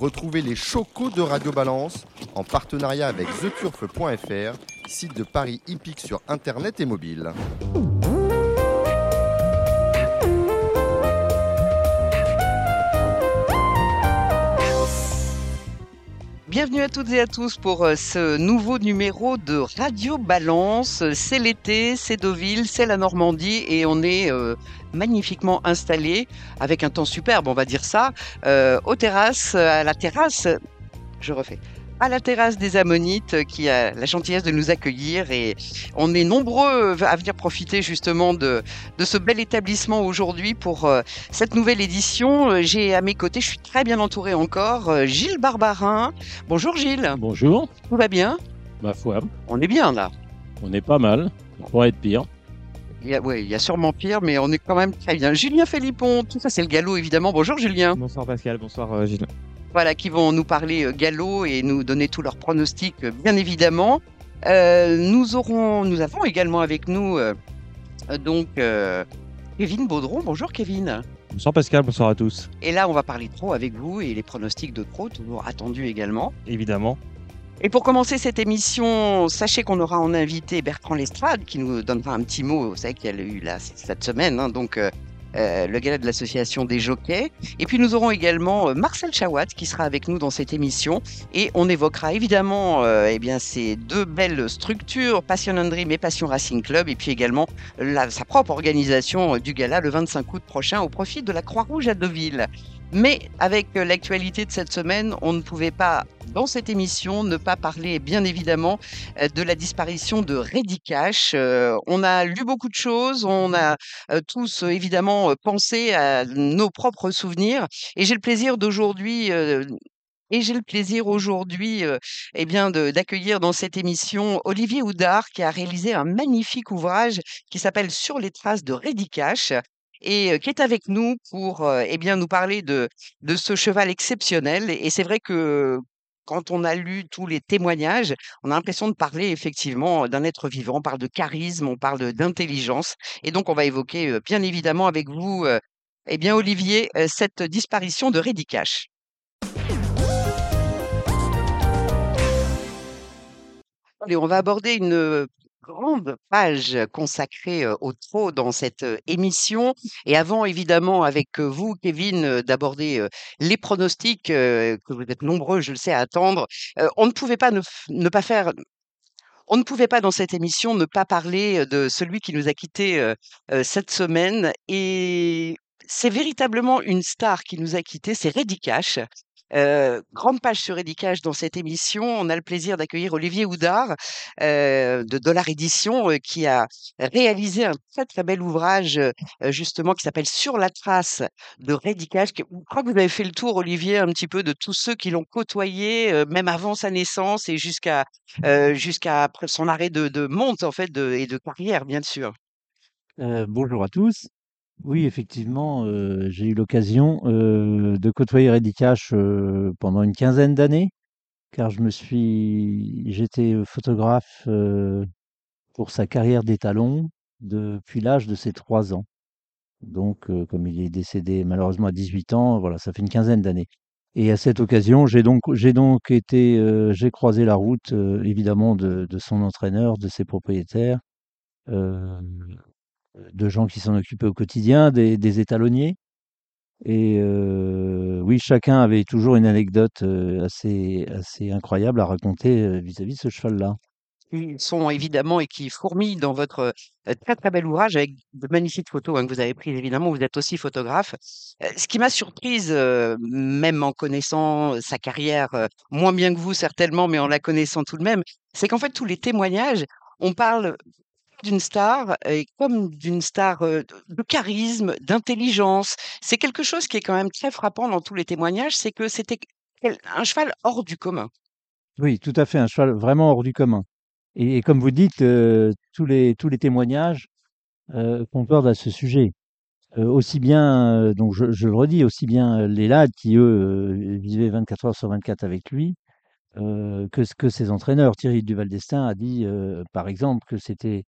Retrouvez les chocos de Radio Balance en partenariat avec theturf.fr, site de Paris hippique sur internet et mobile. Bienvenue à toutes et à tous pour euh, ce nouveau numéro de Radio Balance. C'est l'été, c'est Deauville, c'est la Normandie et on est euh, magnifiquement installé avec un temps superbe, on va dire ça, euh, aux terrasses, à la terrasse. Je refais à la terrasse des Ammonites qui a la gentillesse de nous accueillir et on est nombreux à venir profiter justement de, de ce bel établissement aujourd'hui pour euh, cette nouvelle édition. J'ai à mes côtés, je suis très bien entouré encore, euh, Gilles Barbarin. Bonjour Gilles. Bonjour. Tout va bien? Ma foi. On est bien là. On est pas mal. On pourrait être pire. Il y, a, ouais, il y a sûrement pire, mais on est quand même très bien. Julien Philippon, tout ça c'est le galop évidemment. Bonjour Julien. Bonsoir Pascal, bonsoir euh, Gilles voilà, qui vont nous parler euh, galop et nous donner tous leurs pronostics, euh, bien évidemment. Euh, nous aurons, nous avons également avec nous euh, donc euh, Kevin Baudron. Bonjour Kevin. Bonsoir Pascal, bonsoir à tous. Et là, on va parler trop avec vous et les pronostics de trop, toujours attendus également. Évidemment. Et pour commencer cette émission, sachez qu'on aura en invité Bertrand Lestrade qui nous donnera un petit mot. Vous savez qu'il y a eu là cette semaine, hein, donc euh, le gala de l'association des jockeys. Et puis nous aurons également euh, Marcel Chawat qui sera avec nous dans cette émission et on évoquera évidemment euh, eh ces deux belles structures, Passion and Dream et Passion Racing Club, et puis également sa propre organisation du gala le 25 août prochain au profit de la Croix-Rouge à Deauville. Mais avec l'actualité de cette semaine, on ne pouvait pas, dans cette émission, ne pas parler, bien évidemment, de la disparition de Reddy. Euh, on a lu beaucoup de choses, on a euh, tous, euh, évidemment, pensé à nos propres souvenirs. Et j'ai le plaisir d'aujourd'hui... et j'ai le plaisir aujourd'hui euh, eh bien d'accueillir dans cette émission Olivier Houdard qui a réalisé un magnifique ouvrage qui s'appelle Sur les traces de Reddy et qui est avec nous pour eh bien nous parler de de ce cheval exceptionnel et c'est vrai que quand on a lu tous les témoignages, on a l'impression de parler effectivement d'un être vivant, on parle de charisme, on parle d'intelligence et donc on va évoquer bien évidemment avec vous eh bien Olivier cette disparition de Reddy Cash. On va aborder une grande page consacrée au trot dans cette émission. Et avant, évidemment, avec vous, Kevin, d'aborder les pronostics que vous êtes nombreux, je le sais, à attendre, on ne pouvait pas ne, ne pas faire on ne pouvait pas dans cette émission ne pas parler de celui qui nous a quittés cette semaine. Et c'est véritablement une star qui nous a quittés, c'est Reddy. Euh, grande page sur Édicage dans cette émission. On a le plaisir d'accueillir Olivier Houdard euh, de Dollar Édition euh, qui a réalisé un très très bel ouvrage euh, justement qui s'appelle Sur la trace de Rédicage. Je crois que vous avez fait le tour, Olivier, un petit peu de tous ceux qui l'ont côtoyé, euh, même avant sa naissance et jusqu'à euh, jusqu'à son arrêt de, de monte en fait de, et de carrière, bien sûr. bonjour à tous. Oui, effectivement, j'ai eu l'occasion, de côtoyer Reddy Cash, pendant une quinzaine d'années, car je me suis j'étais, photographe, pour sa carrière d'étalon depuis l'âge de ses 3 ans. Donc, comme il est décédé malheureusement à 18 ans, voilà, ça fait une quinzaine d'années. Et à cette occasion, j'ai donc été, j'ai croisé la route, évidemment de son entraîneur, de ses propriétaires, de gens qui s'en occupaient au quotidien, des, étalonniers. Et euh, oui, chacun avait toujours une anecdote euh, assez, assez incroyable à raconter euh, vis-à-vis de ce cheval-là. Ils sont évidemment et qui fourmillent dans votre euh, très très bel ouvrage avec de magnifiques photos hein, que vous avez prises. Évidemment, vous êtes aussi photographe. Euh, ce qui m'a surprise, euh, même en connaissant sa carrière, euh, moins bien que vous certainement, mais en la connaissant tout de même, c'est qu'en fait tous les témoignages, on parle d'une star et comme d'une star de charisme, d'intelligence. C'est quelque chose qui est quand même très frappant dans tous les témoignages, c'est que c'était un cheval hors du commun. Oui, tout à fait, un cheval vraiment hors du commun. Et, comme vous dites, tous les, tous les témoignages euh, concordent à ce sujet. Aussi bien, donc je, le redis, aussi bien les lads qui, eux, vivaient 24 heures sur 24 avec lui, que, que ses entraîneurs. Thierry Duval d'Estaing a dit, par exemple, que c'était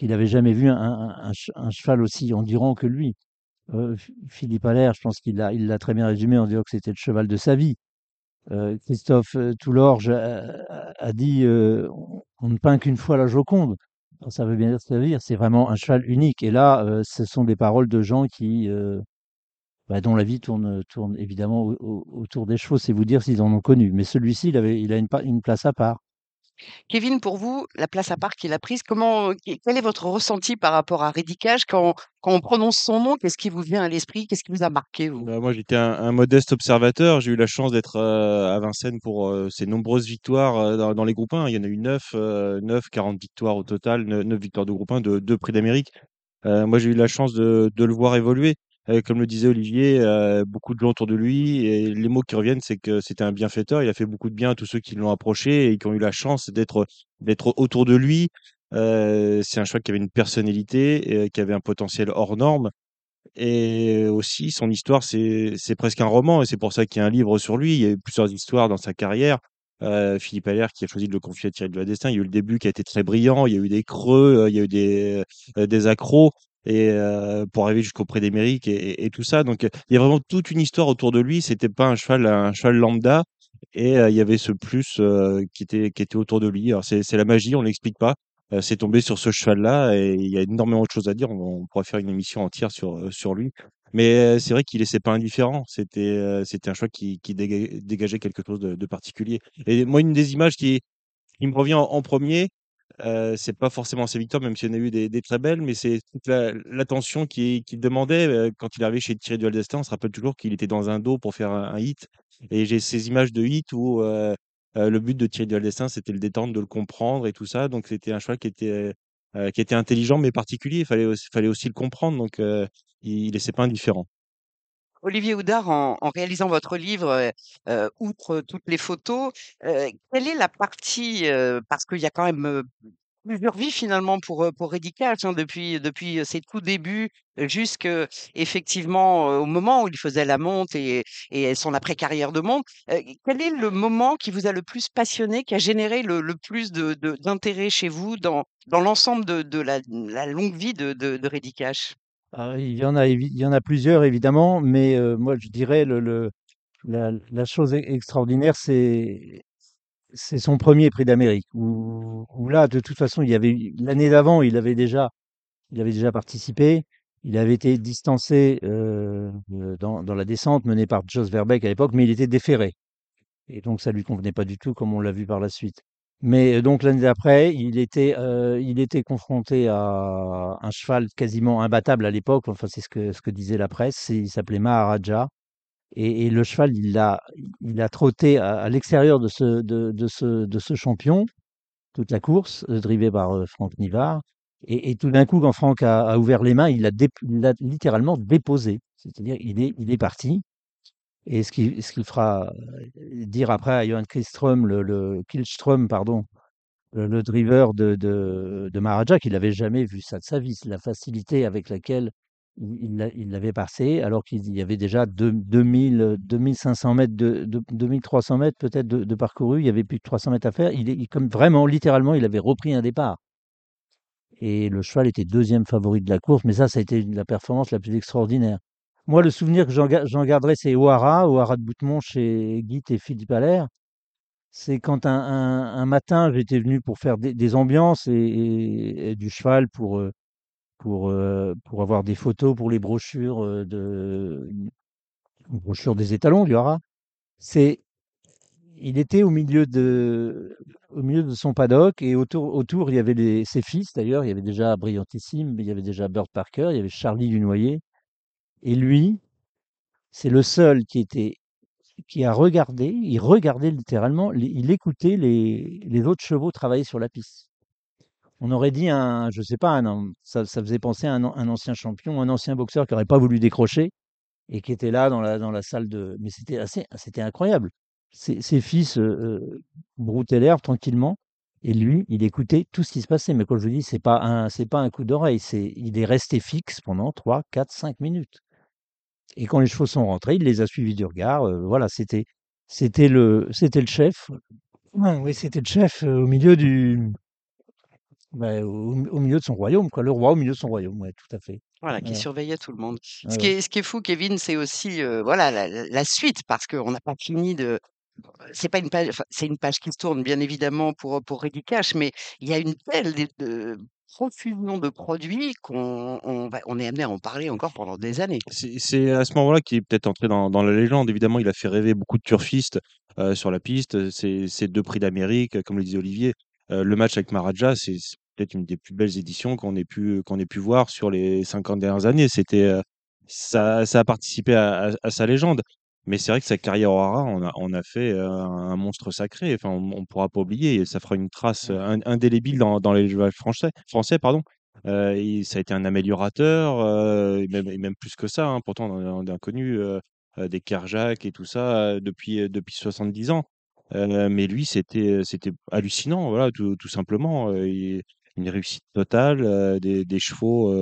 qu'il n'avait jamais vu un, un- un ch- un cheval aussi endurant que lui. Euh, Ph- Philippe Allaire, je pense qu'il l'a très bien résumé en disant que c'était le cheval de sa vie. Euh, Christophe euh, Toulorge a, dit on, ne peint qu'une fois la Joconde. Ça veut bien dire que dire. C'est vraiment un cheval unique. Et là, ce sont des paroles de gens qui, bah, dont la vie tourne, évidemment au- au- autour des chevaux. C'est vous dire s'ils en ont connu. Mais celui-ci, il a une place à part. Kevin, pour vous, la place à part qu'il a prise, comment, que- quel est votre ressenti par rapport à Rédicage quand, quand on prononce son nom Qu'est-ce qui vous vient à l'esprit? Qu'est-ce qui vous a marqué, Bah, moi, j'étais un, modeste observateur. J'ai eu la chance d'être euh, à Vincennes pour euh, ces nombreuses victoires euh, dans, les groupes 1. Il y en a eu 9, euh, 9 40 victoires au total, 9, victoires de groupe 1, de, deux prix d'Amérique. Euh, moi, j'ai eu la chance de le voir évoluer. Euh, comme le disait Olivier, euh, beaucoup de gens autour de lui. Et les mots qui reviennent, c'est que c'était un bienfaiteur. Il a fait beaucoup de bien à tous ceux qui l'ont approché et qui ont eu la chance d'être autour de lui. Euh, c'est un choix qui avait une personnalité, qui avait un potentiel hors norme. Et aussi, son histoire, c'est presque un roman, et c'est pour ça qu'il y a un livre sur lui. Il y a eu plusieurs histoires dans sa carrière. Philippe Allaire qui a choisi de le confier à Thierry de Destin. Il y a eu le début qui a été très brillant. Il y a eu des creux, il y a eu des, euh, des accros, et euh, pour arriver jusqu'au prix d'Amérique et, tout ça. Donc, il y a vraiment toute une histoire autour de lui. C'était pas un cheval, un cheval lambda. Et il y avait ce plus euh, qui était qui était autour de lui. Alors c'est la magie, on l'explique pas. C'est tombé sur ce cheval-là et il y a énormément de choses à dire. On, pourrait faire une émission entière sur sur lui. Mais c'est vrai qu'il laissait pas indifférent. C'était c'était un choix qui qui déga- dégageait quelque chose de, particulier. Et moi, une des images qui me revient en, en premier, euh, c'est pas forcément ses victoires, même s'il y en a eu des, très belles, mais c'est toute la- l'attention qu'il demandait euh, quand il arrivait chez Thierry Duval d'Estaing. On se rappelle toujours qu'il était dans un dos pour faire un, hit. Et j'ai ces images de hit où euh, le but de Thierry Duval d'Estaing, c'était le détendre, de le comprendre et tout ça. Donc c'était un choix qui était, intelligent mais particulier. Il fallait, aussi- le comprendre. Donc il, il laissait pas indifférent. Olivier Houdard, en, en réalisant votre livre, euh, euh, outre toutes les photos, euh, quelle est la partie, euh, parce qu'il y a quand même euh, plusieurs vies finalement pour, euh, pour Rédicage, hein, depuis, depuis ses tout débuts jusqu'à effectivement au moment où il faisait la monte et, et son après-carrière de monte. Quel est le moment qui vous a le plus passionné, qui a généré le, le plus de, d'intérêt chez vous dans, dans l'ensemble de, de la, la longue vie de, de, de Ah, il y en a, plusieurs évidemment, mais moi je dirais le, la, chose e- extraordinaire, c'est son premier prix d'Amérique. Où, là, de toute façon, il y avait l'année d'avant, il avait déjà, déjà participé. Il avait été distancé dans, la descente menée par Jos Verbeek à l'époque, mais il était déféré. Et donc ça lui convenait pas du tout, comme on l'a vu par la suite. Mais euh, donc l'année d'après, il était, euh, il était confronté à un cheval quasiment imbattable à l'époque. Enfin, c'est ce que, disait la presse. Il s'appelait Maharaja. Et, le cheval, il a, il a trotté à, l'extérieur de ce, de, ce, de ce champion toute la course, euh, drivé par Franck Nivard. Et, tout d'un coup, quand Franck a, ouvert les mains, il l'a dé- il l'a littéralement déposé. C'est-à-dire, il est, il est parti. Et ce qui, ce qu'il fera euh, dire après à Johan Kihlström, le, le pardon, le, driver de, de, de Maharaja, qu'il n'avait jamais vu ça de sa vie, la facilité avec laquelle il il l'a- il l'avait passé, alors qu'il y avait déjà deux- 2000, euh, 2500 mètres, de, de- 2300 mètres peut-être de, parcouru, il y avait plus de 300 mètres à faire. Il- comme vraiment, littéralement, il avait repris un départ. Et le cheval était deuxième favori de la course, mais ça, ça a été la performance la plus extraordinaire. Moi, le souvenir que j'en ga- j'en garderai, c'est O'Hara, O'Hara de Boutemont chez Guy et Philippe Allaire. C'est quand un, matin, j'étais venu pour faire des, ambiances et, du cheval pour, euh, pour, euh, pour avoir des photos pour les brochures euh, de brochures des étalons du Hara. C'est il était au milieu de au milieu de son paddock et autour autour il y avait ses fils d'ailleurs, il y avait déjà Brillantissime, il y avait déjà Bird Parker, il y avait Charlie Dunoyer et lui, c'est le seul qui a regardé, il regardait littéralement, il écoutait les, les autres chevaux travailler sur la piste. On aurait dit un, je sais pas, un, ça, faisait penser à un, an- un ancien champion, un ancien boxeur qui n'aurait pas voulu décrocher et qui était là dans la, dans la salle de. Mais c'était assez, c'était incroyable. Ses, fils euh, euh, broutaient l'herbe tranquillement et lui, il écoutait tout ce qui se passait. Mais comme je vous dis, c'est pas un, c'est pas un coup d'oreille, il est resté fixe pendant 3, 4, 5 minutes. Et quand les chevaux sont rentrés, il les a suivis du regard. euh, voilà, c'était, c'était le, c'était le chef. Ouais, oui, c'était le chef au milieu du, bah, au, au milieu de son royaume, quoi. Le roi au milieu de son royaume, ouais, tout à fait. Voilà, qui surveillait tout le monde. Ouais, Ce qui est, ce qui est fou, Kevin, c'est aussi euh, voilà la, suite, parce qu'on n'a pas fini de, c'est pas une page, c'est une page qui se tourne bien évidemment pour pour Cash, mais il y a une telle de profusion de produits qu'on on est amené à en parler encore pendant des années. C'est c'est à ce moment-là qu'il est peut-être entré dans, la légende. Évidemment, il a fait rêver beaucoup de turfistes euh, sur la piste. Ces ces deux prix d'Amérique, comme le disait Olivier, euh, le match avec Maraja, c'est c'est peut-être une des plus belles éditions qu'on ait pu qu'on ait pu voir sur les 50 dernières années. C'était euh, ça, ça a participé à sa légende. Mais c'est vrai que sa carrière au Hara, on a, on a fait euh, un monstre sacré. Enfin, on, on pourra pas oublier. et Ça fera une trace euh, in- indélébile dans, dans les joueurs français. Français, pardon. Euh, ça a été un améliorateur, et même, et même plus que ça. hein. Pourtant, on a, on a connu des Kerjak et tout ça depuis, euh, depuis 70 ans. Mais lui, c'était, c'était hallucinant, voilà, tout, tout simplement. Il- une réussite totale, des, des chevaux,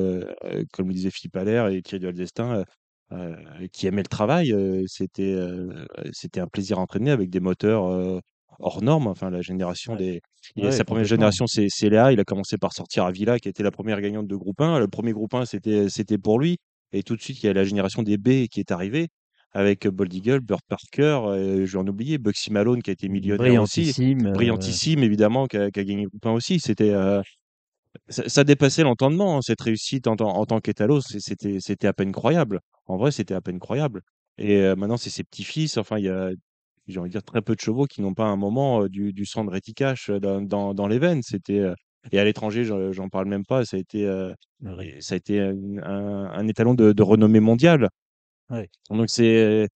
comme le disait Philippe Allaire et Thierry Duval-Destin, euh, qui aimaient le travail. euh, c'était, euh, c'était un plaisir à entraîner avec des moteurs hors normes. Enfin, la génération Ouais. des. Ouais, sa première complètement. génération, c'est Léa. Il a commencé par sortir à Villa, qui était la première gagnante de groupe 1. Le premier groupe 1, c'était c'était pour lui. Et tout de suite, il y a la génération des B qui est arrivée avec Bold Eagle, Burt Parker, euh, je vais en oublier, Bugsy Malone qui a été millionnaire aussi, Brillantissime. brillantissime évidemment, qui a, qui a gagné groupe 1 aussi. C'était ça, ça dépassait l'entendement, hein, cette réussite en, tant- en tant qu'étalos, c'est- c'était, c'était à peine croyable. En vrai, c'était à peine croyable. Et euh, maintenant, c'est ses petits-fils. Enfin, il y a, j'ai envie de dire, très peu de chevaux qui n'ont pas un moment euh, du, du sang de réticache euh, dans, dans, dans les veines. C'était, euh, et à l'étranger, j'en, j'en parle même pas. Ça a été, ça a été un, étalon de, de renommée mondiale. Ouais. Donc, c'est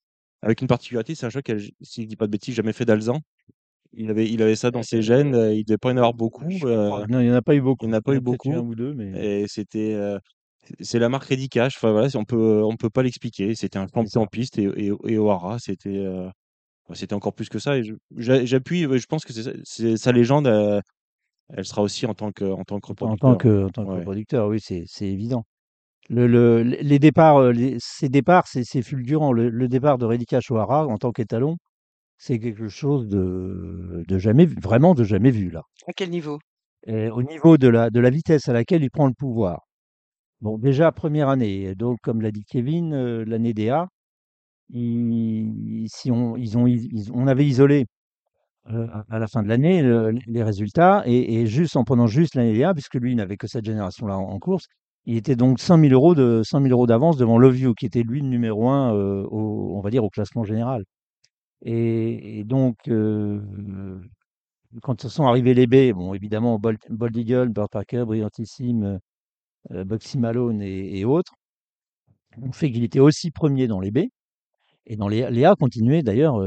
avec une particularité, c'est un cheval qui si je dis pas de bêtises, jamais fait d'alzan. Il avait, il avait ça dans ses gènes. euh, Il devait pas en avoir beaucoup. Euh, Non, il n'y en a pas eu beaucoup. il n'y en a pas Il y eu peut-être beaucoup. un ou deux, mais Et c'était, euh, c'est la marque Ready Cash. Enfin voilà, c'est- on peut, on peut pas l'expliquer. C'était un champion en piste et, et, et au Hara, c'était, euh, c'était encore plus que ça. Et je- j'a- j'appuie. ouais, Je pense que c'est ça- c'est sa légende. euh, elle sera aussi en tant que, en tant que En tant reproducteur. que, en tant que Ouais. producteur, oui, c'est c'est évident. Le, le, les départs, euh, les- ces départs, c'est c'est fulgurant. Le, le départ de Redika Chouara en tant qu'étalon, c'est quelque chose de, de jamais vraiment de jamais vu là. À quel niveau? Et au niveau de la, de la vitesse à laquelle il prend le pouvoir. Bon, déjà première année, donc comme l'a dit Kevin, euh, l'année DA, ils, si on, ils ont, ils- on avait isolé euh, à la fin de l'année le- les résultats et, et juste en prenant juste l'année DA, puisque lui n'avait que cette génération-là en, en course, il était donc 100 000 euros de 100 000 euros d'avance devant Love You, qui était lui le numéro un, euh, au, on va dire au classement général. Et, donc quand sont arrivés les B, bon évidemment Bold, Eagle, Bird Parker, Brillantissime, Bugsy Malone et, autres, ont fait qu'il était aussi premier dans les B. Et dans les, A continuait d'ailleurs,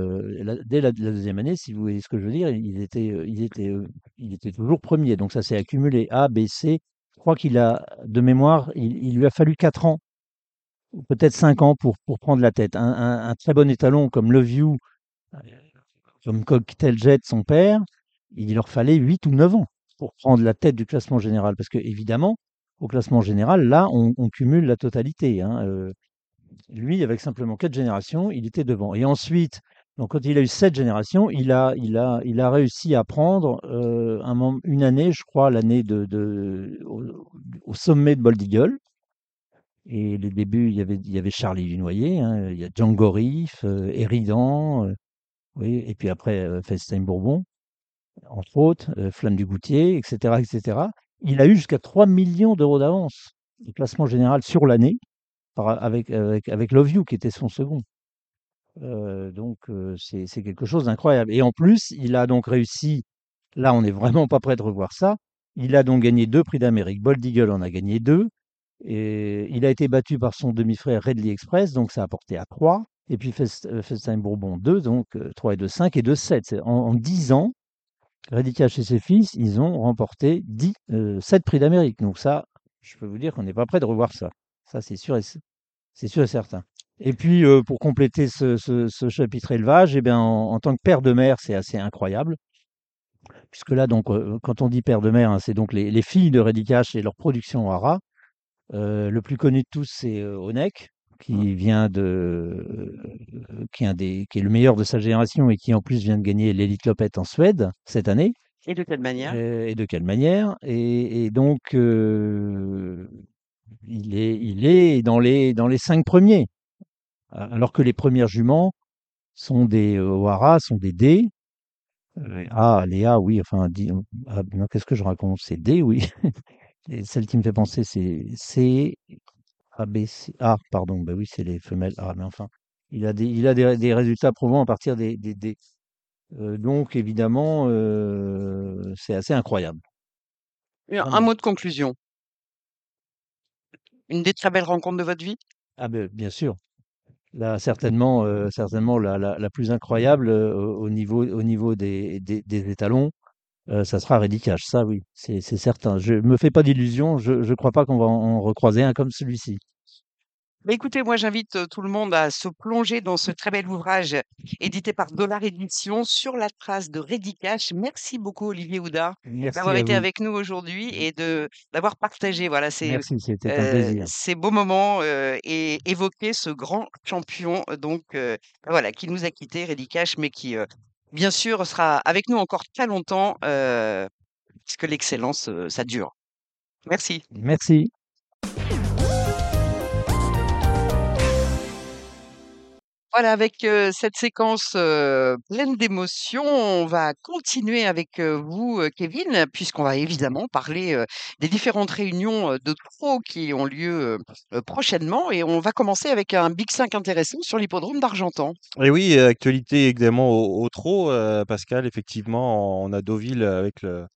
dès la, deuxième année, si vous voyez ce que je veux dire, il était, il était, il était toujours premier. Donc ça s'est accumulé A, B, C. Je crois qu'il a, de mémoire, il, lui a fallu 4 ans, ou peut-être 5 ans pour, pour prendre la tête. Un, très bon étalon comme You, euh, comme Cocktail Jet, son père, il leur fallait 8 ou 9 ans pour prendre la tête du classement général. Parce que, évidemment, au classement général, là, on, cumule la totalité. hein, euh, lui, avec simplement quatre générations, il était devant. Et ensuite, donc quand il a eu sept générations, il a, il a, il a réussi à prendre euh, une année, je crois, l'année de, au, sommet de Bold Eagle. Et les débuts, il y avait, il y avait Charlie Dunoyer, hein, il y a Django Riff, euh, Eridan, oui, et puis après euh, Festin Bourbon, entre autres, Flamme du Goutier, etc., etc. Il a eu jusqu'à 3 millions d'euros d'avance au classement général sur l'année avec, avec, avec Love You, qui était son second. Donc, c'est quelque chose d'incroyable. Et en plus, il a donc réussi, là, on n'est vraiment pas prêt de revoir ça. Il a donc gagné deux prix d'Amérique. Bold Eagle en a gagné deux. Et il a été battu par son demi-frère Redley Express, donc ça a porté à 3. Et puis Fest- euh, Festin Bourbon 2, donc euh, 3 et 2, 5 et 2, 7. En, en 10 ans, Cash et ses fils, ils ont remporté 10, euh, 7 prix d'Amérique. Donc ça, je peux vous dire qu'on n'est pas prêt de revoir ça. Ça, c'est sûr et, certain. Et puis, euh, pour compléter ce, chapitre élevage, eh en, tant que père de mère, c'est assez incroyable. Puisque là, euh, quand on dit père de mère, hein, c'est donc les, les filles de Reddy Cash et leur production Hara. Euh, le plus connu de tous, c'est euh, Onek, qui vient de, euh, qui est un des, qui est le meilleur de sa génération et qui en plus vient de gagner l'Elite Lopette en Suède cette année. Et de quelle manière? Euh, et de quelle manière? Et, et donc, euh, il, est, il est dans les, dans les cinq premiers. Alors que les premières juments, sont des O'Hara, sont des D. Ah, les A, oui, enfin, ah, qu'est-ce que je raconte? C'est D, oui. Et celle qui me fait penser, c'est C, A, B, C. Ah, pardon, bah oui, c'est les femelles. Ah, mais enfin, il a des, il a des, des résultats probants à partir des, des. Euh, donc, évidemment, euh, c'est assez incroyable. Un Vraiment. mot de conclusion. Une des très belles rencontres de votre vie? Ah, ben, bien sûr. Là, certainement, euh, certainement la, la, la plus incroyable au au niveau, au niveau des, des, des étalons, euh, ça sera Reddy Cash. Ça, oui, c'est certain. Je me fais pas d'illusions. Je ne crois pas qu'on va en recroiser un comme celui-ci. Bah, écoutez, moi j'invite euh, tout le monde à se plonger dans ce très bel ouvrage édité par Dollar Édition sur la trace de Reddy Cash. Merci beaucoup Olivier Houdard d'avoir été vous. avec nous aujourd'hui et de d'avoir partagé voilà ces euh, ces beaux moments euh, et évoqué ce grand champion donc euh, voilà qui nous a quittés Reddy Cash mais qui bien sûr sera avec nous encore très longtemps puisque l'excellence ça dure. Merci. Merci. Voilà, avec cette séquence pleine d'émotions, on va continuer avec vous, Kevin, puisqu'on va évidemment parler des différentes réunions de trop qui ont lieu prochainement. Et on va commencer avec un Big 5 intéressant sur l'hippodrome d'Argentan. Et oui, actualité également au, au Pascal. Effectivement, on a Deauville avec le,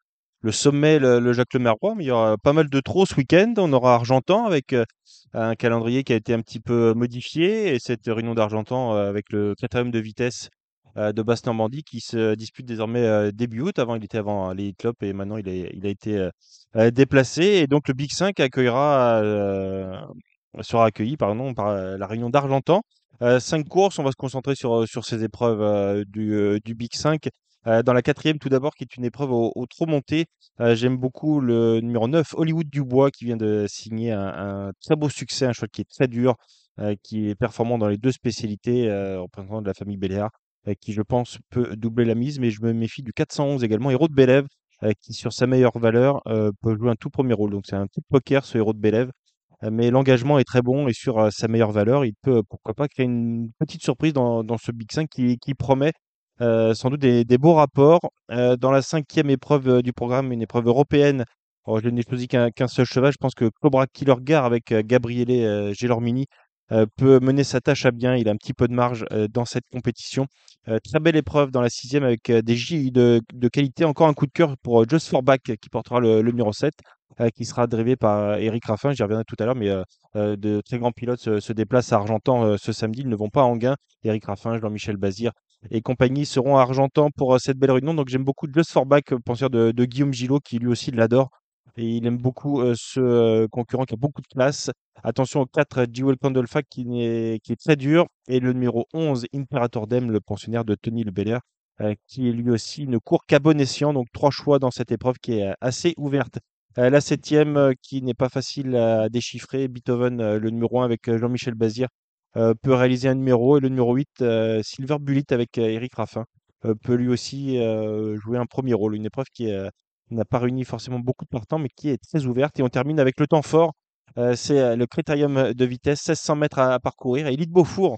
le sommet, le, le Jacques Lemerroy, mais il y aura pas mal de trot ce week-end. On aura Argentan avec euh, un calendrier qui a été un petit peu modifié et cette réunion d'Argentan euh, avec le quatrième de vitesse euh, de Basse-Normandie qui se dispute désormais début août. Avant, il était avant les Club et maintenant il a, été déplacé. Et donc, le Big 5 accueillera, euh, sera accueilli pardon, par la réunion d'Argentan. Cinq courses, on va se concentrer sur, sur ces épreuves du, du Big 5. Dans la quatrième, tout d'abord, qui est une épreuve au, trop monté, j'aime beaucoup le numéro 9, Hollywood Dubois, qui vient de signer un, très beau succès, un choix qui est très dur, qui est performant dans les deux spécialités, représentant de la famille Béléard, euh, qui, je pense, peut doubler la mise. Mais je me méfie du 411 également, Héros de Bélève, qui, sur sa meilleure valeur, peut jouer un tout premier rôle. Donc, c'est un petit poker, ce Héros de Bélève. Mais l'engagement est très bon et sur sa meilleure valeur, il peut, pourquoi pas, créer une petite surprise dans, ce Big 5 qui, qui promet euh, sans doute des, beaux rapports. Euh, dans la cinquième épreuve euh, du programme, une épreuve européenne, alors, je n'ai choisi qu'un seul cheval. Je pense que Cobra Killer Gare avec Gabriele Gelormini peut mener sa tâche à bien. Il a un petit peu de marge dans cette compétition. Très belle épreuve dans la sixième avec des J de, qualité. Encore un coup de cœur pour Just for Back qui portera le, numéro 7, euh, qui sera drivé par Eric Raffin. J'y reviendrai tout à l'heure, mais de très grands pilotes se, déplacent à Argentan ce samedi. Ils ne vont pas en gain. Eric Raffin, Jean-Michel Bazir et compagnie seront à Argentan pour euh, cette belle réunion. Donc j'aime beaucoup Just for Back, euh, penseur de, Guillaume Gillot, qui lui aussi l'adore. Et il aime beaucoup euh, ce concurrent qui a beaucoup de classe. Attention au 4, Jewel Candlefac qui, est très dur. Et le numéro 11, Imperator Dem, le pensionnaire de Tony Le Belair, qui est lui aussi ne court qu'à bon. Donc trois choix dans cette épreuve qui est assez ouverte. La septième, qui n'est pas facile à déchiffrer, Beethoven, le numéro 1 avec Jean-Michel Bazir, euh, peut réaliser un numéro. Et le numéro 8, euh, Silver Bullet avec euh, Eric Raffin, peut lui aussi jouer un premier rôle. Une épreuve qui n'a pas réuni forcément beaucoup de partants, mais qui est très ouverte. Et on termine avec le temps fort. C'est le critérium de vitesse, 1600 mètres à, parcourir. Élite Beaufour,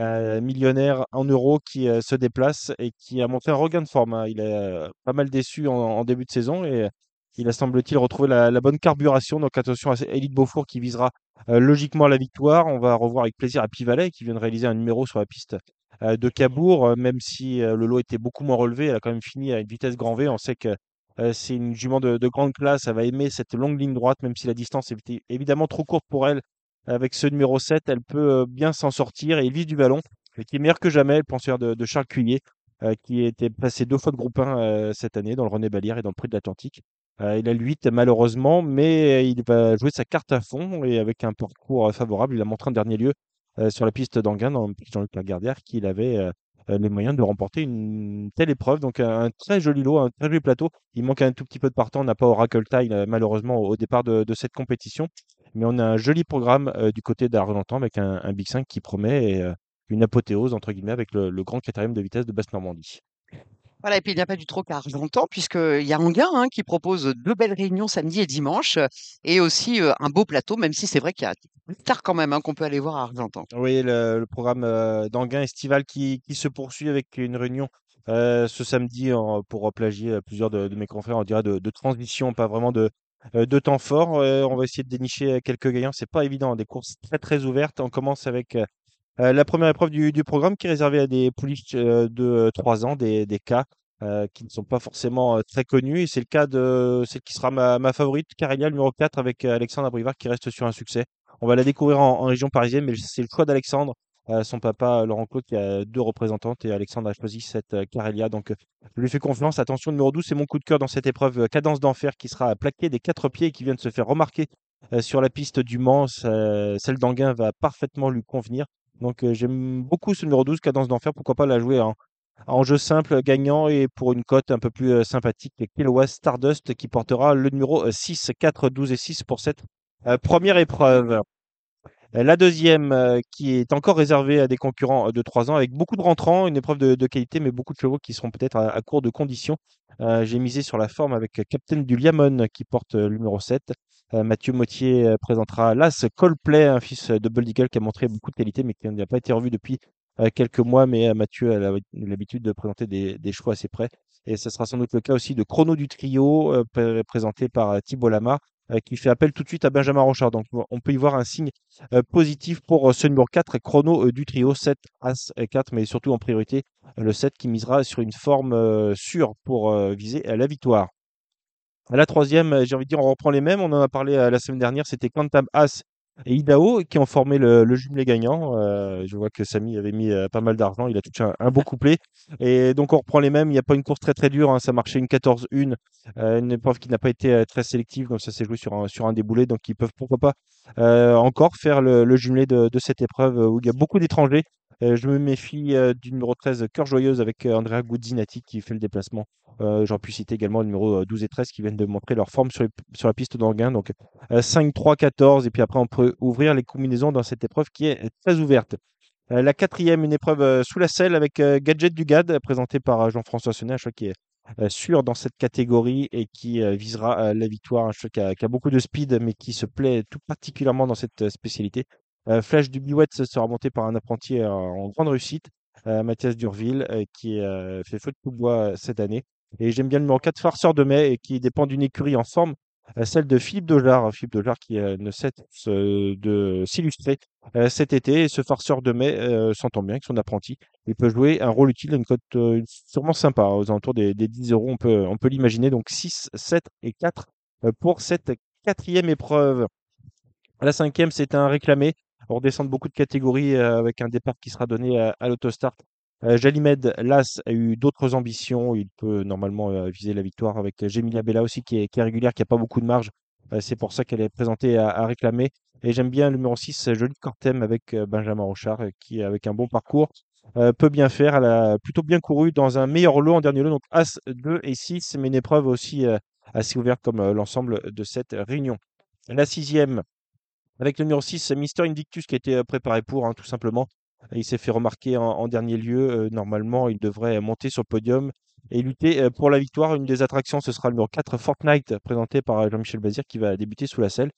euh, millionnaire en euros, qui se déplace et qui a montré un regain de forme. hein. Il est pas mal déçu en, début de saison et il a semble-t-il retrouvé la, la bonne carburation. Donc attention à Élite Beaufour qui visera euh, logiquement la victoire. On va revoir avec plaisir à Pivalet qui vient de réaliser un numéro sur la piste euh, de Cabourg, euh, même si le lot était beaucoup moins relevé. Elle a quand même fini à une vitesse grand V. On sait que c'est une jument de, de grande classe. Elle va aimer cette longue ligne droite, même si la distance est évi- évidemment trop courte pour elle. Avec ce numéro 7, elle peut bien s'en sortir et il vise du ballon, et qui est meilleur que jamais, le penseur de, de Charles Cuillet, qui était passé deux fois de groupe 1 euh, cette année dans le René Balière et dans le Prix de l'Atlantique. Euh, il a le 8 malheureusement, mais il va jouer sa carte à fond et avec un parcours euh, favorable. Il a montré en dernier lieu euh, sur la piste d'Anguin, dans Jean-Luc Lagardère, qu'il avait euh, euh, les moyens de remporter une telle épreuve. Donc un, très joli lot, un très joli plateau. Il manque un tout petit peu de partant. On n'a pas Oracle Tile euh, malheureusement au, départ de, cette compétition. Mais on a un joli programme euh, du côté d'Argentan avec un, Big 5 qui promet et, euh, une apothéose entre guillemets avec le, le grand quatrième de vitesse de Basse-Normandie. Voilà, et puis il n'y a pas du trop qu'à Argentan, puisqu'il y a Anguin hein, qui propose deux belles réunions samedi et dimanche, et aussi un beau plateau, même si c'est vrai qu'il y a plus tard quand même hein, qu'on peut aller voir à Argentan. Oui, le, programme euh, d'Anguin estival qui, se poursuit avec une réunion ce samedi pour plagier plusieurs de, mes confrères, on dirait de, de transition, pas vraiment de, de temps fort. On va essayer de dénicher quelques gagnants. C'est pas évident, des courses très très ouvertes. On commence avec euh, euh, la première épreuve du, du programme qui est réservée à des pouliches euh, de 3 ans, des, des cas euh, qui ne sont pas forcément euh, très connus. Et c'est le cas de celle qui sera ma, ma favorite, Carélia, le numéro 4, avec euh, Alexandre Abrivard qui reste sur un succès. On va la découvrir en, en région parisienne, mais c'est le choix d'Alexandre. Euh, son papa, Laurent Claude, qui a deux représentantes, et Alexandre a choisi cette euh, Carélia. Donc, euh, je lui fais confiance. Attention, numéro 12, c'est mon coup de cœur dans cette épreuve, euh, Cadence d'Enfer, qui sera plaqué des quatre pieds et qui vient de se faire remarquer euh, sur la piste du Mans. Euh, celle d'Anguin va parfaitement lui convenir. Donc, j'aime beaucoup ce numéro 12, Cadence d'Enfer. Pourquoi pas la jouer en, jeu simple, gagnant et pour une cote un peu plus euh, sympathique, Kilowatt Stardust qui portera le numéro euh, 6, 4, 12 et 6 pour cette première épreuve. La deuxième, qui est encore réservée à des concurrents de 3 ans, avec beaucoup de rentrants, une épreuve de, qualité, mais beaucoup de chevaux qui seront peut-être à, court de conditions. J'ai misé sur la forme avec Captain du Liamon qui porte le numéro 7. Euh, Mathieu Mottier euh, présentera l'As Coldplay, un fils euh, de Eagle qui a montré beaucoup de qualité, mais qui n'a pas été revu depuis quelques mois. Mais Mathieu a l'habitude de présenter des, des chevaux assez près. Et ce sera sans doute le cas aussi de Chrono du Trio, pré- présenté par Thibault Lamar, euh, qui fait appel tout de suite à Benjamin Rochard. Donc on peut y voir un signe positif pour ce numéro 4, chrono du trio 7, As et 4, mais surtout en priorité le 7 qui misera sur une forme sûre pour viser la victoire. La troisième, euh, j'ai envie de dire, on reprend les mêmes. On en a parlé euh, la semaine dernière, c'était Quantam As et Idao qui ont formé le, jumelé gagnant. Euh, je vois que Samy avait mis pas mal d'argent, il a touché un, beau couplet. Et donc on reprend les mêmes, il n'y a pas une course très très dure, hein. ça marchait une 14-1, euh, une épreuve qui n'a pas été très sélective, donc ça s'est joué sur un, sur déboulé, donc ils peuvent pourquoi pas encore faire le, jumelé de, cette épreuve où il y a beaucoup d'étrangers. Euh, je me méfie euh, du numéro 13, Cœur Joyeuse, avec euh, Andrea Guzzinati qui fait le déplacement. J'en puis citer également le numéro euh, 12 et 13 qui viennent de montrer leur forme sur, la piste d'Anguin. Donc euh, 5, 3, 14. Et puis après, on peut ouvrir les combinaisons dans cette épreuve qui est très ouverte. La quatrième, une épreuve sous la selle avec Gadget du GAD, présenté par Jean-François Sonnet, un choix qui est sûr dans cette catégorie et qui visera la victoire. Un choix qui a, beaucoup de speed, mais qui se plaît tout particulièrement dans cette spécialité. Euh, Flash du Biouette sera monté par un apprenti euh, en grande réussite, euh, Mathias Durville, qui fait feu de tout bois cette année. Et j'aime bien le numéro 4, Farceur de mai, qui dépend d'une écurie en forme, euh, celle de Philippe Dojar. Philippe Dojar qui ne cesse de s'illustrer cet été. Et ce Farceur de mai s'entend bien avec son apprenti. Il peut jouer un rôle utile, une cote sûrement sympa, aux alentours des, des 10 euros, on peut, on peut l'imaginer. Donc 6, 7 et 4 euh, pour cette quatrième épreuve. La cinquième, c'est un réclamé. On redescend de beaucoup de catégories euh, avec un départ qui sera donné à, l'autostart. Euh, Jalimed Las a eu d'autres ambitions. Il peut normalement euh, viser la victoire avec Gemilia Bella aussi qui est, régulière, qui n'a pas beaucoup de marge. C'est pour ça qu'elle est présentée à, réclamer. Et j'aime bien le numéro 6, Jolie Cortem avec Benjamin Rochard, qui, avec un bon parcours, peut bien faire. Elle a plutôt bien couru dans un meilleur lot en dernier lot. Donc As 2 et 6, mais une épreuve aussi assez ouverte comme l'ensemble de cette réunion. La sixième, avec le numéro 6, Mister Invictus qui a été euh, préparé pour, hein, tout simplement. Il s'est fait remarquer en, dernier lieu. Euh, normalement, il devrait monter sur le podium et lutter euh, pour la victoire. Une des attractions, ce sera le numéro 4, Fortnite, présenté par euh, Jean-Michel Bazir, qui va débuter sous la selle.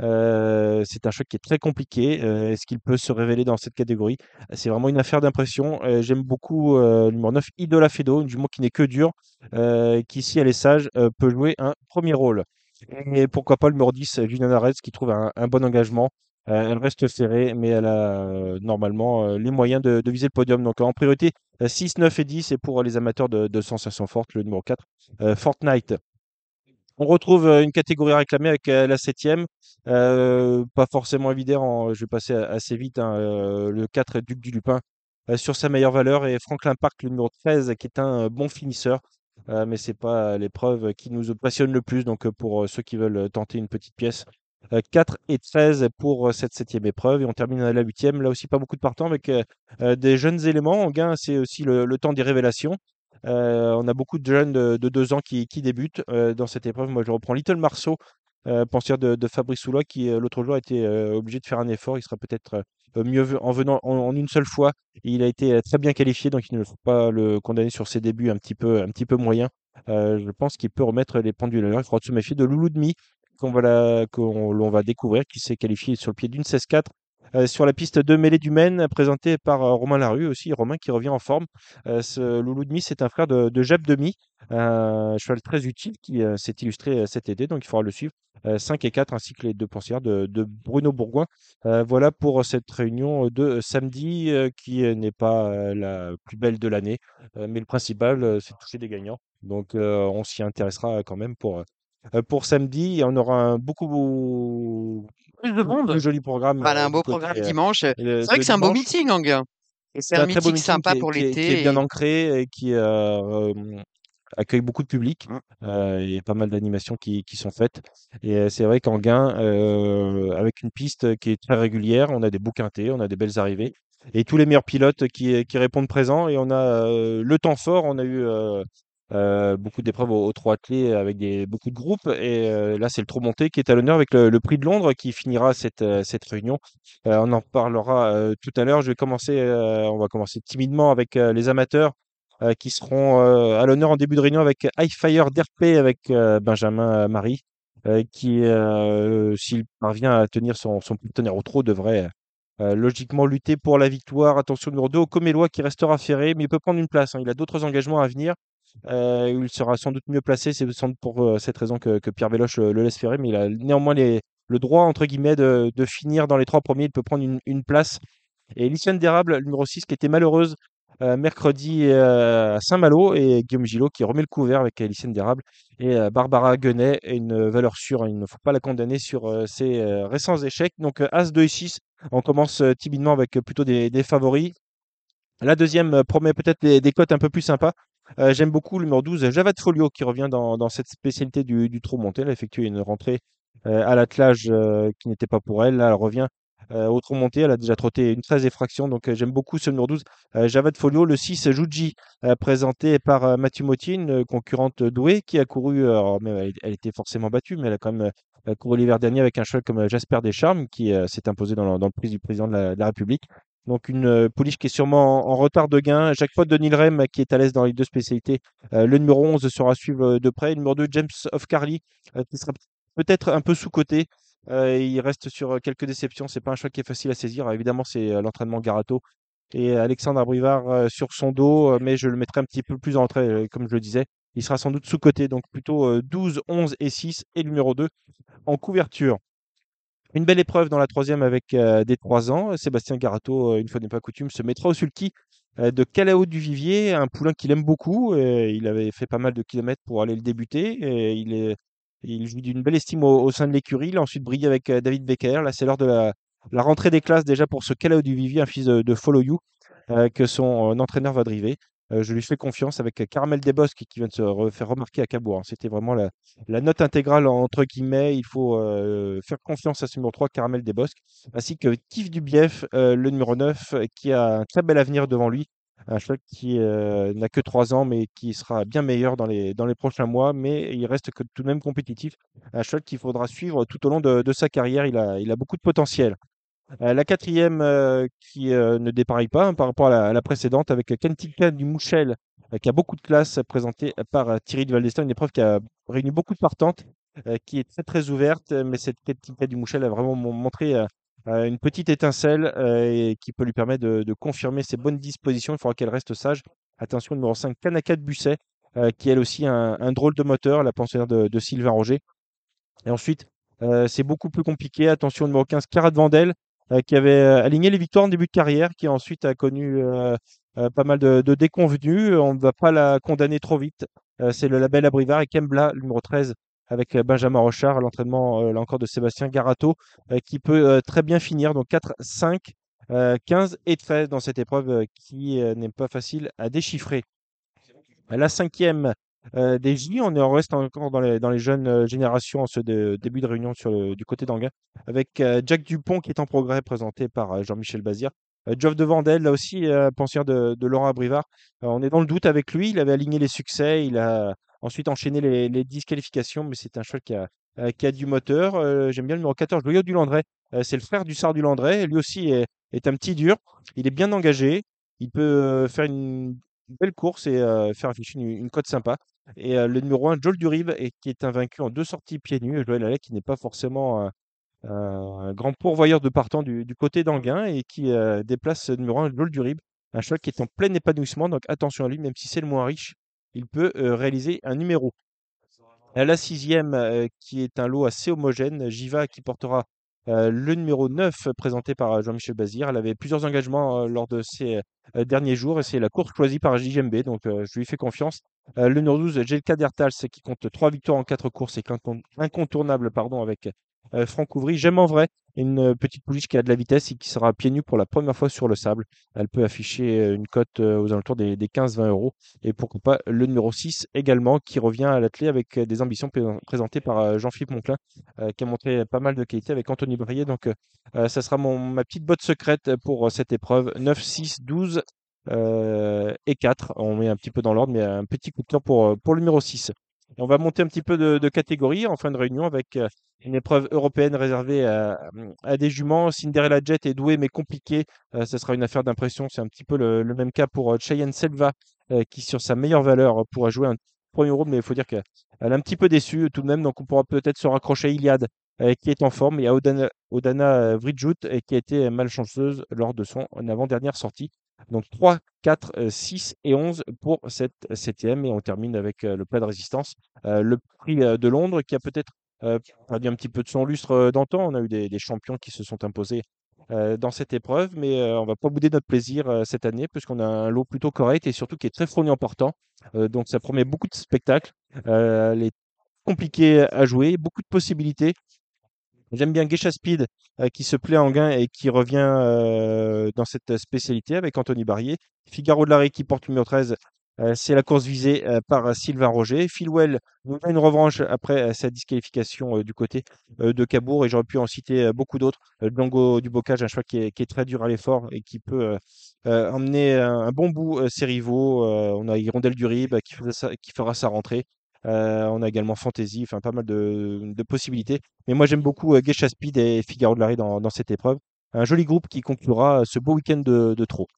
Euh, c'est un choc qui est très compliqué. Euh, Est-ce qu'il peut se révéler dans cette catégorie? C'est vraiment une affaire d'impression. Euh, J'aime beaucoup euh, le numéro 9, Idola Fedo, une jument qui n'est que euh, qui, si elle est sage, euh, peut jouer un premier rôle. Et pourquoi pas le numéro 10, Juliana Arez, qui trouve un, bon engagement. Euh, elle reste serrée, mais elle a euh, normalement euh, les moyens de, viser le podium. Donc en priorité, euh, 6, 9 et 10. Et pour les amateurs de, de sensations fortes, le numéro 4, euh, Fortnite. On retrouve euh, une catégorie réclamée avec euh, la septième. Euh, pas forcément évident, en- je vais passer assez vite. hein, euh, le 4, Duc du Lupin, euh, sur sa meilleure valeur. Et Franklin Park, le numéro 13, qui est un euh, bon finisseur. Euh, mais c'est pas l'épreuve qui nous passionne le plus. Donc euh, pour euh, ceux qui veulent euh, tenter une petite pièce, euh, 4 et 13 pour euh, cette septième épreuve. Et on termine à la huitième. Là aussi, pas beaucoup de partants avec euh, euh, des jeunes éléments. En gain, c'est aussi le, temps des révélations. Euh, on a beaucoup de jeunes de, de deux ans qui, débutent euh, dans cette épreuve. Moi, je reprends Little Marceau euh, pensière de, Fabrice Soulois qui euh, l'autre jour a été euh, obligé de faire un effort. Il sera peut-être euh, mieux en venant en, une seule fois. Il a été euh, très bien qualifié, donc il ne faut pas le condamner sur ses débuts un petit peu, un petit peu moyens. Euh, je pense qu'il peut remettre les pendules à l'heure. Il faudra se méfier de Loulou de Mi qu'on va, l'on va découvrir, qui s'est qualifié sur le pied d'une 16-4. Euh, sur la piste de mêlée du Maine, présentée par euh, Romain Larue aussi, Romain qui revient en forme. Euh, ce Loulou de Mi, c'est un frère de, de Jeb Demi, un cheval très utile qui s'est illustré cet été, donc il faudra le suivre. Euh, 5 et 4 ainsi que les deux pensières de, de Bruno Bourgoin. Voilà pour cette réunion de samedi qui n'est pas la plus belle de l'année, mais le principal, c'est de toucher des gagnants. Donc on s'y intéressera quand même pour, pour samedi. Et on aura un beaucoup Plus de monde. plus joli programme. Voilà, euh, un du beau côté, programme euh, dimanche. euh, C'est vrai que c'est un beau meeting, Angue. Et c'est un un très beau meeting meeting sympa qui pour qui est- qui est l'été. bien et- ancré et qui euh, euh, accueille beaucoup de public. Mmh. Euh, il y a pas mal d'animations qui, qui sont faites. Et euh, c'est vrai qu'Anguin, euh, avec une piste qui est très régulière, on a des beaux quintés, on a des belles arrivées. Et tous les meilleurs pilotes qui, qui répondent présents. Et on a euh, le temps fort. On a eu euh, beaucoup d'épreuves au, au trot attelé avec beaucoup de groupes. Et euh, là, c'est le trot monté qui est à l'honneur avec le, prix de Londres qui finira cette, euh, réunion. On en parlera tout à l'heure. Je vais commencer, on va commencer timidement avec les amateurs qui seront à l'honneur en début de réunion avec High Fire d'RP avec Benjamin Marie, qui, s'il parvient à tenir son, son partenaire au trot, devrait logiquement lutter pour la victoire. Attention, numéro 2, au Comélois qui restera ferré, mais il peut prendre une place. hein. Il a d'autres engagements à venir. Euh, il sera sans doute mieux placé. C'est sans doute pour euh, cette raison que, Pierre Véloche le, le laisse ferrer, mais il a néanmoins le droit, entre guillemets, de, finir dans les trois premiers. Il peut prendre une, place. Et Lucienne Dérable, le numéro 6, qui était malheureuse euh, mercredi euh, à Saint-Malo, et Guillaume Gillot qui remet le couvert avec Lucienne Dérable. Et euh, Barbara Guenet, une valeur sûre. Il ne faut pas la condamner sur euh, ses euh, récents échecs. Donc, euh, As 2 et 6, on commence euh, timidement avec euh, plutôt des, favoris. La deuxième euh, promet peut-être des, des cotes un peu plus sympas. Euh, J'aime beaucoup le numéro 12, Javad Folio, qui revient dans, cette spécialité du, du trot monté. Elle a effectué une rentrée euh, à l'attelage euh, qui n'était pas pour elle. Là, elle revient au trot monté. Elle a déjà trotté une 13 effraction. Donc, j'aime beaucoup ce numéro 12, euh, Javad Folio. Le 6, Juji, présenté par Mathieu Motti, une concurrente douée qui a couru. alors, mais elle, était forcément battue, mais elle a quand même couru l'hiver dernier avec un cheval comme Jasper Descharmes, qui s'est imposé dans le, prix du président de la République. Donc une euh, pouliche qui est sûrement en, retard de gain. Jacques Pot de Nilrem qui est à l'aise dans les deux spécialités. Euh, le numéro 11 sera à suivre euh, de près. Le numéro 2, James of Carly, euh, qui sera peut-être un peu sous-coté. Euh, il reste sur euh, quelques déceptions. C'est pas un choix qui est facile à saisir. Évidemment, c'est euh, l'entraînement Garato et Alexandre Abrivard euh, sur son dos, euh, mais je le mettrai un petit peu plus en retrait, euh, comme je le disais. Il sera sans doute sous-coté, donc plutôt euh, 12, 11 et 6 et numéro 2 en couverture. Une belle épreuve dans la troisième avec euh, des 3 ans. Sébastien Garato, euh, une fois n'est pas coutume, se mettra au sulky euh, de Calao du Vivier, un poulain qu'il aime beaucoup. Il avait fait pas mal de kilomètres pour aller le débuter. Il, est, il jouit d'une belle estime au, sein de l'écurie. Il a ensuite brillé avec David Becker. Là, c'est l'heure de la, rentrée des classes déjà pour ce Calao du Vivier, un fils de, Follow You, que son entraîneur va driver. Euh, je lui fais confiance avec Caramel Desbosques qui vient de se re- faire remarquer à Cabourg. hein. C'était vraiment la, note intégrale entre guillemets. Il faut euh, faire confiance à ce numéro 3, Caramel Desbosques, ainsi que Kif Dubief, euh, le numéro 9, euh, qui a un très bel avenir devant lui. Un cheval qui euh, n'a que 3 ans, mais qui sera bien meilleur dans les, prochains mois, mais il reste que tout de même compétitif. Un cheval qu'il faudra suivre tout au long de, sa carrière. Il a beaucoup de potentiel. Euh, la quatrième euh, qui euh, ne dépareille pas hein, par rapport à la, à la précédente avec Kentika du Mouchel qui a beaucoup de classe présentée par Thierry de Valdestin, une épreuve qui a réuni beaucoup de partantes, qui est très très ouverte, mais cette Kentika du Mouchel a vraiment mon- montré une petite étincelle et qui peut lui permettre de, de confirmer ses bonnes dispositions. Il faudra qu'elle reste sage. Attention, numéro 5, Kanaka de Busset, qui elle aussi un, un drôle de moteur, la pensionnaire de, de Sylvain Roger. Et ensuite, c'est beaucoup plus compliqué. Attention, numéro 15, Carat Vandel, qui avait euh, aligné les victoires en début de carrière, qui ensuite a connu euh, euh, pas mal de, de déconvenus. On ne va pas la condamner trop vite. Euh, c'est le label Abrivard et Kembla, numéro 13, avec euh, Benjamin Rochard, l'entraînement euh, là encore de Sébastien Garato, euh, qui peut euh, très bien finir. Donc 4, 5, euh, 15 et 13 dans cette épreuve euh, qui euh, n'est pas facile à déchiffrer. La cinquième euh, des J, on est- reste encore dans les, jeunes euh, générations en ce de- début de réunion sur du côté d'Anguin, avec euh, Jack Dupont qui est en progrès, présenté par Jean-Michel Bazir. Geoff de Vandel, là aussi, euh, pensière de, de Laurent Abrivard. On est dans le doute avec lui. Il avait aligné les succès. Il a ensuite enchaîné les, disqualifications, mais c'est un cheval qui a, du moteur. J'aime bien le numéro 14, Joyau du c'est le frère du Sard du. Lui aussi est, un petit dur. Il est bien engagé. Il peut faire une belle course et faire afficher une, une cote sympa. Et le numéro 1, Joel Durive, qui est invaincu en deux sorties pieds nus. Joël Allais, qui n'est pas forcément un grand pourvoyeur de partants du, côté d'Anguin et qui déplace ce numéro 1, Joel Durive. Un cheval qui est en plein épanouissement. Donc attention à lui, même si c'est le moins riche, il peut réaliser un numéro. La sixième, qui est un lot assez homogène, Jiva qui portera euh, le numéro 9 présenté par euh, Jean-Michel Bazir. Elle avait plusieurs engagements euh, lors de ces derniers jours et c'est la course choisie par JMB, donc je lui fais confiance. Le numéro 12, Jelka Dertals, qui compte trois victoires en quatre courses et incontournable pardon, avec euh, Franck Ouvry. J'aime en vrai une euh, petite pouliche qui a de la vitesse et qui sera pieds nus pour la première fois sur le sable. Elle peut afficher euh, une cote euh, aux alentours des, des 15-20 euros. Et pourquoi pas le numéro 6 également, qui revient à l'atelier avec des ambitions pré- présentées par Jean-Philippe Monclin, qui a montré pas mal de qualité avec Anthony Brier. Donc, ça sera mon, ma petite botte secrète pour cette épreuve. 9, 6, 12 euh, et 4. On met un petit peu dans l'ordre, mais un petit coup de cœur pour, pour le numéro 6. Et on va monter un petit peu de, de catégorie en fin de réunion avec une épreuve européenne réservée à, à des juments. Cinderella Jet est doué mais compliqué. Euh, ce sera une affaire d'impression. C'est un petit peu le, même cas pour euh, Cheyenne Selva euh, qui, sur sa meilleure valeur, euh, pourra jouer un premier rôle, mais il faut dire qu'elle est un petit peu déçue tout de même. Donc on pourra peut-être se raccrocher à Iliad qui est en forme. Y a Odana, Odana euh, qui a été malchanceuse lors de son avant-dernière sortie. Donc 3, 4, euh, 6 et 11 pour cette septième. Et on termine avec le plat de résistance. Le prix de Londres qui a peut-être euh, perdu un petit peu de son lustre euh, d'antan. On a eu des, champions qui se sont imposés euh, dans cette épreuve, mais on va pas bouder notre plaisir cette année puisqu'on a un lot plutôt correct et surtout qui est très fourni en portant. Donc ça promet beaucoup de spectacles. Elle est compliquée à jouer, beaucoup de possibilités. J'aime bien Geisha Speed qui se plaît en gain et qui revient dans cette spécialité avec Anthony Barrier. Figaro de l'arrêt qui porte le numéro 13. Euh, c'est la course visée euh, par euh, Sylvain Roger. Philwell nous une revanche après sa disqualification du côté de Cabourg et j'aurais pu en citer beaucoup d'autres. Django du Bocage, un choix qui est, très dur à l'effort et qui peut emmener un, bon bout ses rivaux. On a Hirondelle du Rib qui, fera sa- rentrée. On a également Fantasy, enfin pas mal de, possibilités. Mais moi j'aime beaucoup Geisha Speed et Figaro de Larry dans, cette épreuve. Un joli groupe qui conclura ce beau week-end de, de trot.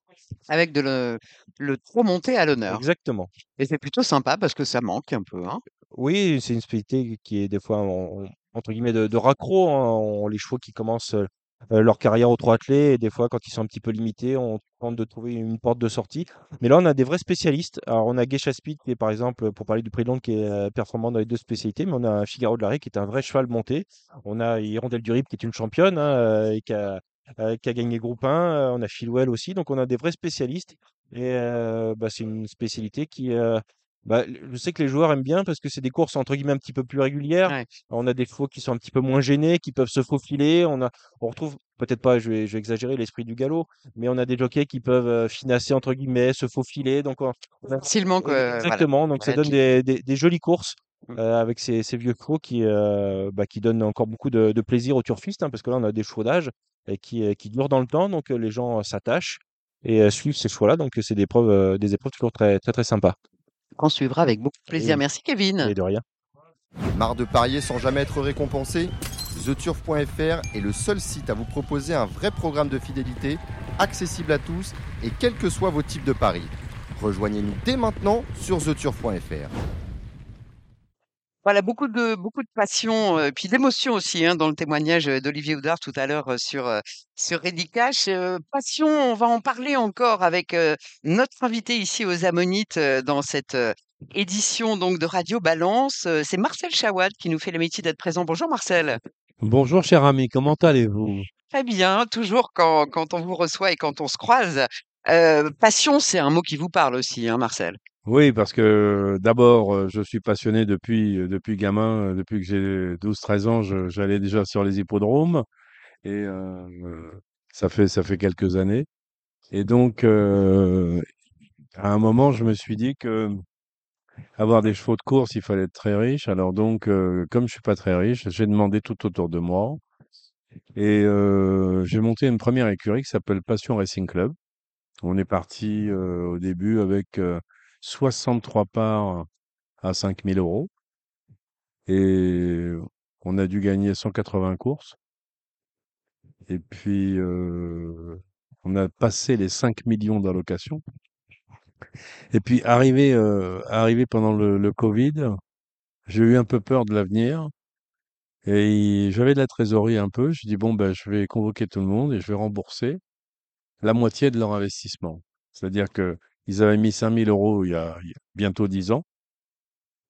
Avec de le, le trop monté à l'honneur. Exactement. Et c'est plutôt sympa parce que ça manque un peu. Hein. Oui, c'est une spécialité qui est des fois en- en- entre guillemets de, de raccro. hein. On- les chevaux qui commencent euh, euh, leur carrière au trot attelé et des fois quand ils sont un petit peu limités, on tente de trouver une porte de sortie. Mais là, on a des vrais spécialistes. Alors, on a Geisha Speed qui est par exemple, pour parler du prix de Londres, qui est euh, performant dans les deux spécialités, mais on a Figaro de Larrey qui est un vrai cheval monté. On a Hirondelle du Rip qui est une championne hein, et qui a, euh, qui a gagné groupe 1. Euh, On a Philwell aussi. Donc, on a des vrais spécialistes. Et euh, bah, c'est une spécialité qui, euh, bah, je sais que les joueurs aiment bien parce que c'est des courses entre guillemets un petit peu plus régulières. Ouais. On a des chevaux qui sont un petit peu moins gênés, qui peuvent se faufiler. On a, on retrouve peut-être pas, je vais, je vais exagérer l'esprit du galop, mais on a des jockeys qui peuvent finasser entre guillemets, se faufiler. Donc on, on a- Facilement voilà. exactement. Donc ça donne des, des, des jolies courses. Mm. euh, avec ces, ces vieux chevaux qui, euh, bah, qui donnent encore beaucoup de, de plaisir aux turfistes, hein, parce que là on a des chevaux d'âge et qui, euh, qui durent dans le temps, donc euh, les gens s'attachent et euh, suivent ces chevaux-là, donc c'est des épreuves, euh, des épreuves toujours très très très sympas. Qu'on suivra avec beaucoup de plaisir. Et- Merci Kevin. Et de rien. Marre de parier sans jamais être récompensé? TheTurf.fr est le seul site à vous proposer un vrai programme de fidélité, accessible à tous et quels que soient vos types de paris. Rejoignez-nous dès maintenant sur TheTurf.fr. Voilà, beaucoup de, beaucoup de passion, euh, puis d'émotion aussi, hein, dans le témoignage euh, d'Olivier Houdard tout à l'heure euh, sur, euh, sur. Euh, passion, on va en parler encore avec notre invité ici aux Ammonites dans cette édition donc de Radio Balance. C'est Marcel Chawad qui nous fait le métier d'être présent. Bonjour Marcel. Bonjour cher ami, comment allez-vous? Très bien, toujours quand, quand on vous reçoit et quand on se croise. Passion, c'est un mot qui vous parle aussi, hein, Marcel. Oui, parce que d'abord, je suis passionné depuis, depuis gamin, depuis que j'ai 12-13 ans, j'allais déjà sur les hippodromes et ça fait, ça fait quelques années. Et donc, à un moment, je me suis dit que avoir des chevaux de course, il fallait être très riche. Alors donc, comme je suis pas très riche, j'ai demandé tout autour de moi et j'ai monté une première écurie qui s'appelle Passion Racing Club. On est parti au début avec 63 parts à 5000 euros. Et On a dû gagner 180 courses. Et puis, on a passé les 5 millions d'allocations. Et puis, arrivé, arrivé pendant le, le Covid, j'ai eu un peu peur de l'avenir. Et j'avais de la trésorerie un peu. Je dis, bon, ben, je vais convoquer tout le monde et je vais rembourser la moitié de leur investissement. C'est-à-dire que ils avaient mis 5000 euros il y a, il y a bientôt 10 ans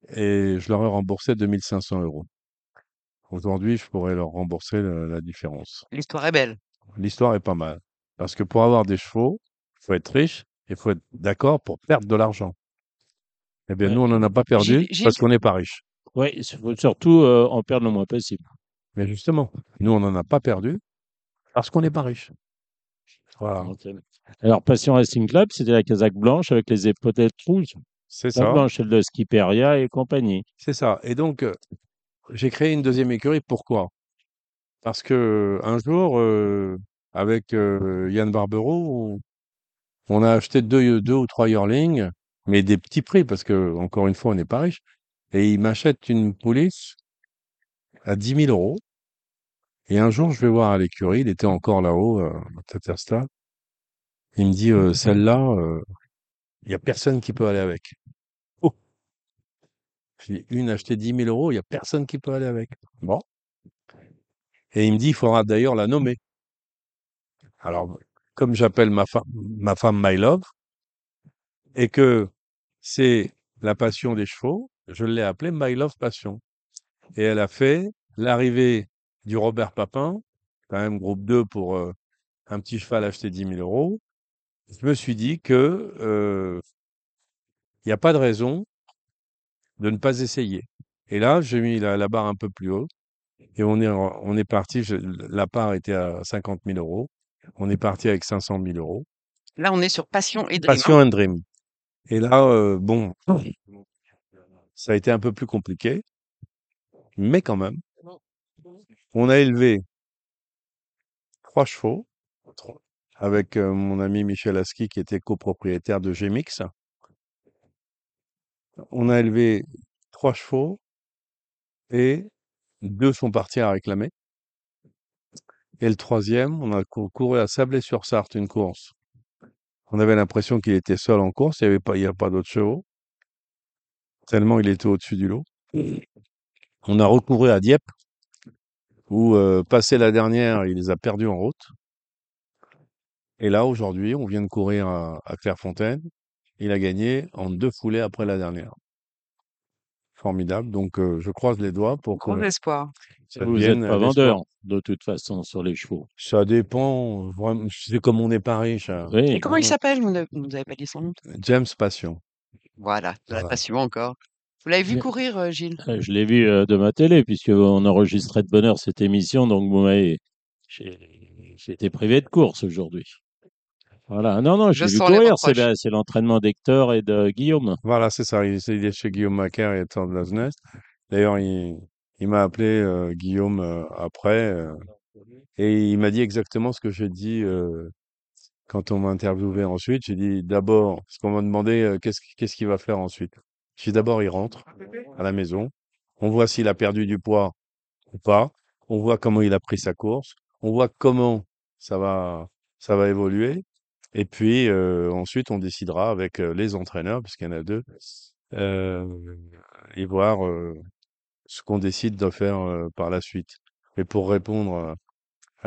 et je leur ai remboursé 2500 euros. Aujourd'hui, je pourrais leur rembourser la, la différence. L'histoire est belle. L'histoire est pas mal. Parce que pour avoir des chevaux, il faut être riche et il faut être d'accord pour perdre de l'argent. Eh bien, Ouais. nous, on n'en a pas perdu Gilles- Gilles- parce qu'on n'est pas riche. Oui, il faut surtout euh, en perdre le moins possible. Mais justement, nous, on n'en a pas perdu parce qu'on n'est pas riche. Voilà. Alors, Passion Racing Club, c'était la casaque blanche avec les épaulettes rouges. c'est La ça. blanche, celle de Skiperia et compagnie. C'est ça. Et donc, euh, j'ai créé une deuxième écurie. Pourquoi? Parce que un jour, euh, avec euh, Yann Barbero, on, a acheté deux, deux ou trois yearlings, mais des petits prix, parce que, encore une fois, on n'est pas riche. Et il m'achète une pouliche à 10 000 euros. Et un jour, je vais voir à l'écurie, il était encore là-haut, à Tattersall. Il me dit, euh, celle-là, euh, il n'y a personne qui peut aller avec. Oh! J'ai une achetée 10 000 euros, il n'y a personne qui peut aller avec. Bon. Et il me dit, il faudra d'ailleurs la nommer. Alors, comme j'appelle ma femme, ma femme My Love, et que c'est la passion des chevaux, je l'ai appelée My Love Passion. Et elle a fait l'arrivée du Robert Papin, quand même groupe 2 pour euh, un petit cheval acheté 10 000 euros. Je me suis dit que euh, il n'y a pas de raison de ne pas essayer. Et là, j'ai mis la, la barre un peu plus haut. Et on est, on est parti, je- la part était à 50 000 euros. On est parti avec 500 000 euros. Là, on est sur Passion et Dream. hein. Passion and Dream. Et là, euh, bon, ça a été un peu plus compliqué. Mais quand même, on a élevé trois chevaux trois- avec mon ami Michel Aski qui était copropriétaire de Gemix. On a élevé trois chevaux et deux sont partis à réclamer. Et le troisième, on a cou- couru à Sablé-sur-Sarthe une course. On avait l'impression qu'il était seul en course, il n'y avait pas, d'autres chevaux, tellement il était au-dessus du lot. On a recouru à Dieppe, où passé la dernière, il les a perdus en route. Et là, aujourd'hui, on vient de courir à, à Clairefontaine. Il a gagné en deux foulées après la dernière. Formidable. Donc, euh, je croise les doigts pour que Gros espoir. ça Vous n'êtes pas vendeur, de toute façon, sur les chevaux. Ça dépend. Vraiment, c'est comme on n'est pas riche. hein. Oui. Et comment il s'appelle? Vous ne vous nous avez pas dit son nom? James Passion. Voilà, de la Voilà. passion encore. Vous l'avez vu courir, euh, Gilles? Euh, Je l'ai vu euh, de ma télé, puisqu'on enregistrait de bonne heure cette émission, donc vous m'avez. J'ai été privé de course aujourd'hui. Voilà. Non, non, je courir. C'est l'entraînement d'Hector et de Guillaume. Voilà, c'est ça. Il, il est chez Guillaume Macaire et Hector de Lazenest. D'ailleurs, il, il m'a appelé euh, Guillaume euh, après euh, et il m'a dit exactement ce que j'ai dit euh, quand on m'a interviewé ensuite. J'ai dit d'abord, parce qu'on m'a demandé euh, qu'est-ce qu'il- qu'est-ce qu'il va faire ensuite. J'ai dit d'abord, il rentre à la maison. On voit s'il a perdu du poids ou pas. On voit comment il a pris sa course. On voit comment ça va, ça va évoluer. Et puis euh, ensuite, on décidera avec les entraîneurs, puisqu'il y en a deux, euh, et voir euh, ce qu'on décide de faire par la suite. Et pour répondre à,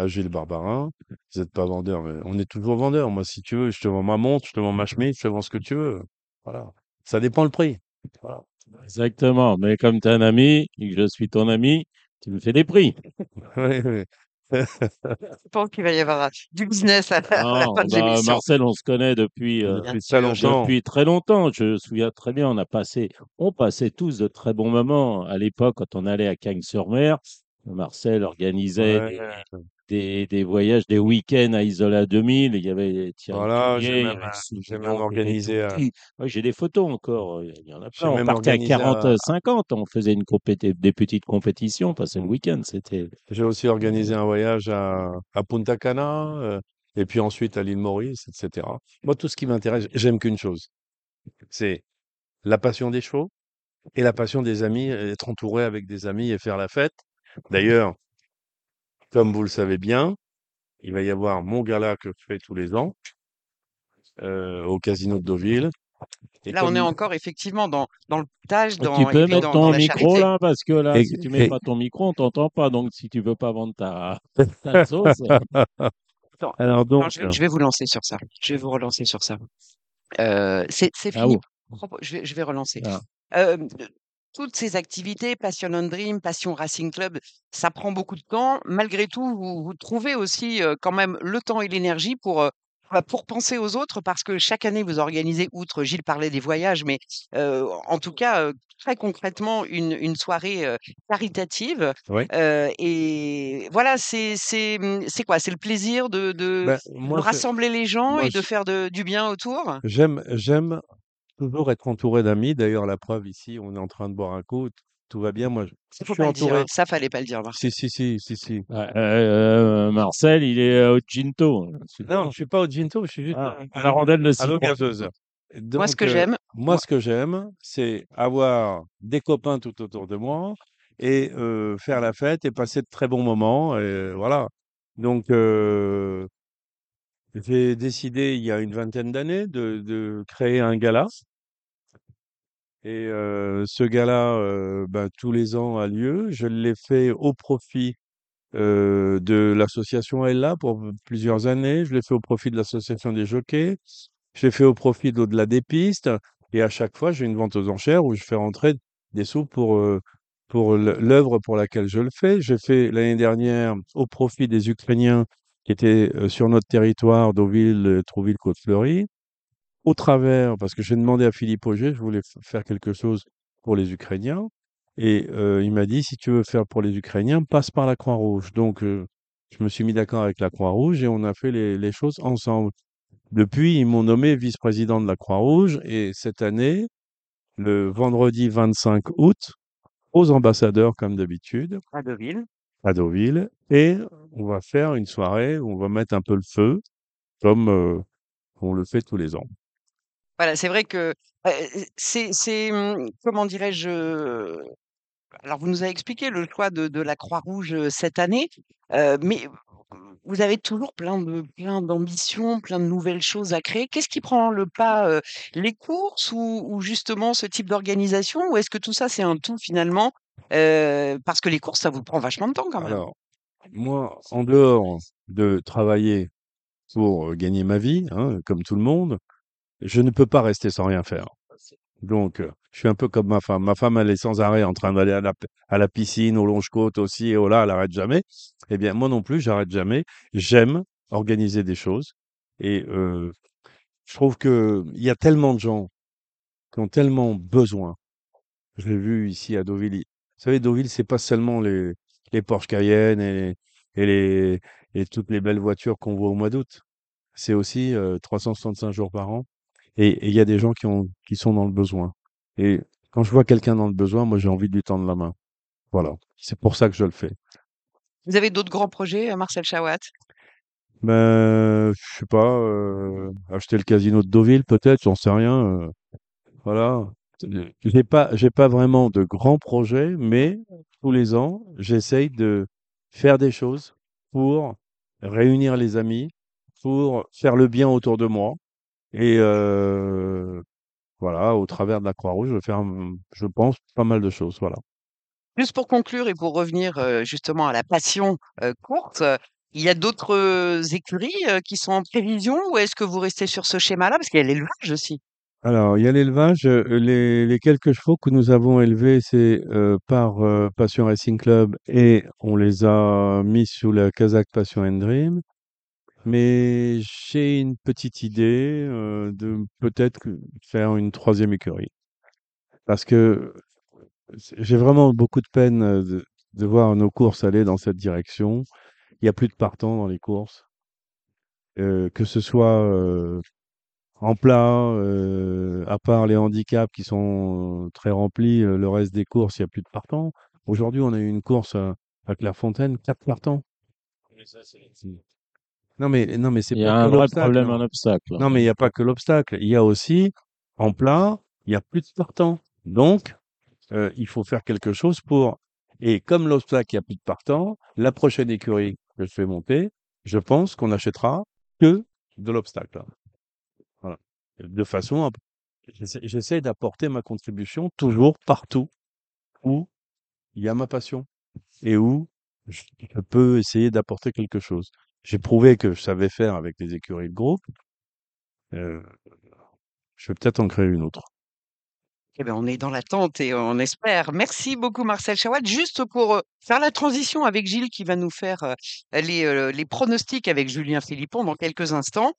à Gilles Barbarin, vous n'êtes pas vendeur, mais on est toujours vendeur. Moi, si tu veux, je te vends ma montre, je te vends ma chemise, je te vends ce que tu veux. Voilà. Ça dépend le prix. Voilà. Exactement. Mais comme tu es un ami et que je suis ton ami, tu me fais des prix. Oui, oui. Je pense qu'il va y avoir du business à, à la fin de bah, l'émission. Marcel, on se connaît depuis, euh, Depuis très longtemps. depuis très longtemps. Je me souviens très bien, on a passé, on passait tous de très bons moments. À l'époque, quand on allait à Cagnes-sur-Mer, Marcel organisait Ouais. des, des voyages, des week-ends à Isola 2000. Il y avait Thierry Voilà, j'ai même, euh, même organisé, euh, j'ai des photos encore. Il y en a plein. On partait à organisé un- 40, 50. On faisait une des petites compétitions. On passait le week-end. C'était J'ai aussi organisé un voyage à, à Punta Cana, euh, et puis ensuite à l'île Maurice, etc. Moi, tout ce qui m'intéresse, j'aime qu'une chose. C'est la passion des chevaux et la passion des amis, être entouré avec des amis et faire la fête. D'ailleurs, comme vous le savez bien, il va y avoir mon gala que je fais tous les ans euh, au Casino de Deauville. Et Là, on est encore effectivement dans, dans le partage, dans, tu peux mettre dans, ton micro charité. là, parce que là, Et- si tu mets et- pas ton micro, on t'entend pas. Donc, si tu veux pas vendre ta, ta sauce, Alors donc, Non, je, je vais vous lancer sur ça. Je vais vous relancer sur ça. Euh, c'est Ah fini. Je vais, je vais relancer. Ah. Euh, toutes ces activités, Passion on Dream, Passion Racing Club, ça prend beaucoup de temps. Malgré tout, vous, vous trouvez aussi euh, quand même le temps et l'énergie pour, euh, bah, pour penser aux autres parce que chaque année, vous organisez, outre Gilles parlait des voyages, mais euh, en tout cas, très concrètement, une, une soirée caritative. Oui. Et voilà, c'est c'est quoi? C'est le plaisir de, de, ben, de moi, je- rassembler les gens moi, et de faire de- du bien autour? j'aime toujours être entouré d'amis. D'ailleurs, la preuve ici, on est en train de boire un coup, tout va bien. Moi, je, Ça, je faut suis pas le dire. entouré. hein. Ça, fallait pas le dire, Marc. Si, si, si, si, si. euh, euh, Marcel, il est au Ginto. Non, je suis pas au Ginto, je suis juste Ah, à, la rondelle de à l'eau citron. gazeuse. Moi, ce Donc, que euh, j'aime, Moi, moi- ce que j'aime, c'est avoir des copains tout autour de moi et euh, faire la fête et passer de très bons moments. Et voilà. Donc, euh, j'ai décidé il y a une vingtaine d'années de, de créer un gala. Et euh, ce gala, euh, ben, tous les ans a lieu. Je l'ai fait au profit euh, de l'association Ella pour plusieurs années. Je l'ai fait au profit de l'association des jockeys. Je l'ai fait au profit d'au-delà des pistes. Et à chaque fois, j'ai une vente aux enchères où je fais rentrer des sous pour, euh, pour l'œuvre pour laquelle je le fais. J'ai fait l'année dernière au profit des Ukrainiens qui étaient euh, sur notre territoire, Deauville, Trouville, Côte-Fleury. Au travers, parce que j'ai demandé à Philippe Auger, je voulais faire quelque chose pour les Ukrainiens. Et euh, il m'a dit, si tu veux faire pour les Ukrainiens, passe par la Croix-Rouge. Donc, euh, je me suis mis d'accord avec la Croix-Rouge et on a fait les, les choses ensemble. Depuis, ils m'ont nommé vice-président de la Croix-Rouge et cette année, le vendredi 25 août, aux ambassadeurs comme d'habitude, à Deauville. À Deauville, et on va faire une soirée où on va mettre un peu le feu, comme euh, on le fait tous les ans. Voilà, c'est vrai que euh, c'est, hum, comment dirais-je, alors vous nous avez expliqué le choix de, la Croix-Rouge euh, cette année, mais vous avez toujours plein plein d'ambitions, plein de nouvelles choses à créer. Qu'est-ce qui prend le pas, les courses ou, ou justement ce type d'organisation, ou est-ce que tout ça c'est un tout finalement, parce que les courses ça vous prend vachement de temps quand même. Alors, moi, en dehors de travailler pour gagner ma vie, hein, comme tout le monde, je ne peux pas rester sans rien faire. Donc, je suis un peu comme ma femme. Ma femme, elle est sans arrêt en train d'aller à la, piscine, au longe-côte aussi, et au là, elle n'arrête jamais. Eh bien, moi non plus, j'arrête jamais. J'aime organiser des choses. Et je trouve que il y a tellement de gens qui ont tellement besoin. Je l'ai vu ici à Deauville. Vous savez, Deauville, c'est pas seulement les, les Porsche Cayenne et, et, les, et toutes les belles voitures qu'on voit au mois d'août. C'est aussi euh, 365 jours par an. Et il y a des gens qui, ont, qui sont dans le besoin. Et quand je vois quelqu'un dans le besoin, moi, j'ai envie de lui tendre la main. Voilà. C'est pour ça que je le fais. Vous avez d'autres grands projets, euh, Marcel Chawat? Ben, je sais pas, euh, acheter le casino de Deauville, peut-être, j'en sais rien. euh, voilà. J'ai pas, j'ai pas vraiment de grands projets, mais tous les ans, j'essaye de faire des choses pour réunir les amis, pour faire le bien autour de moi. Et euh, voilà, au travers de la Croix-Rouge, je vais je pense, pas mal de choses. Voilà. Juste pour conclure et pour revenir euh, justement à la passion euh, courte, il y a d'autres écuries qui sont en prévision ou est-ce que vous restez sur ce schéma-là? Parce qu'il y a l'élevage aussi. Alors, il y a l'élevage. euh, Les, quelques chevaux que nous avons élevés, c'est euh, par euh, Passion Racing Club et on les a mis sous la casaque Passion and Dream. Mais j'ai une petite idée de peut-être faire une troisième écurie. Parce que j'ai vraiment beaucoup de peine de, voir nos courses aller dans cette direction. Il n'y a plus de partants dans les courses. Que ce soit en plat, euh, à part les handicaps qui sont très remplis, euh, le reste des courses, il n'y a plus de partants. Aujourd'hui, on a eu une course à, à Clairefontaine, quatre partants. Non, mais, non, mais c'est Il y pas a un vrai problème non. en obstacle. Non, mais il n'y a pas que l'obstacle. Il y a aussi, en plat, il n'y a plus de partants. Donc, euh, il faut faire quelque chose pour Et comme l'obstacle, il n'y a plus de partants, la prochaine écurie que je fais monter, je pense qu'on achètera que de l'obstacle. De façon j'essaie d'apporter ma contribution toujours partout où il y a ma passion et où je peux essayer d'apporter quelque chose. J'ai prouvé que je savais faire avec les écuries de groupe. Heu, je vais peut-être en créer une autre. Eh ben, on est dans l'attente et on espère. Merci beaucoup Marcel Chawad. Juste pour, heu, faire la transition avec Gilles qui va nous faire, heu, les, pronostics avec Julien Philippon dans quelques instants.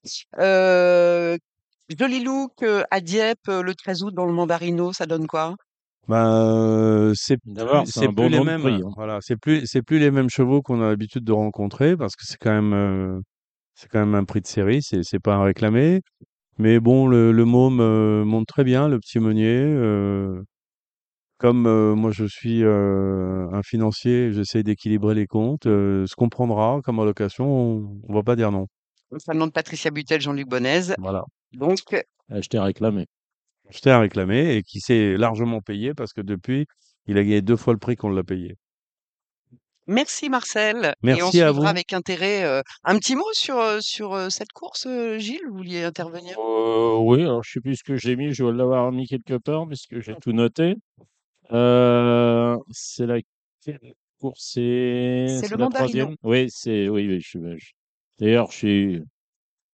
Joli look, à Dieppe, le 13 août dans le Mandarino, ça donne quoi? Ben, c'est D'abord, plus c'est un bon plus les mêmes, prix, hein. voilà, c'est plus c'est plus les mêmes chevaux qu'on a l'habitude de rencontrer parce que c'est quand même, c'est quand même un prix de série, c'est c'est pas à réclamer. Mais bon, le le môme, monte très bien, le petit meunier, comme, moi je suis, un financier, j'essaie d'équilibrer les comptes, ce qu'on prendra comme allocation, on on va pas dire non. Ça demande Patricia Butel, Jean-Luc Bonèze. Voilà. Donc Acheter, réclamer. Acheté à réclamer et qui s'est largement payé parce que depuis, il a gagné 2 fois le prix qu'on l'a payé. Merci Marcel et on Merci à vous. avec intérêt, heu, un petit mot sur, heu, sur, cette course, Gilles? Vous vouliez intervenir? Oui, alors je sais plus ce que j'ai mis, je dois l'avoir mis quelque part puisque j'ai tout noté. C'est laquelle course? C'est le la Mandarino. 3e? Oui, c'est oui, oui, je suis je d'ailleurs, je suis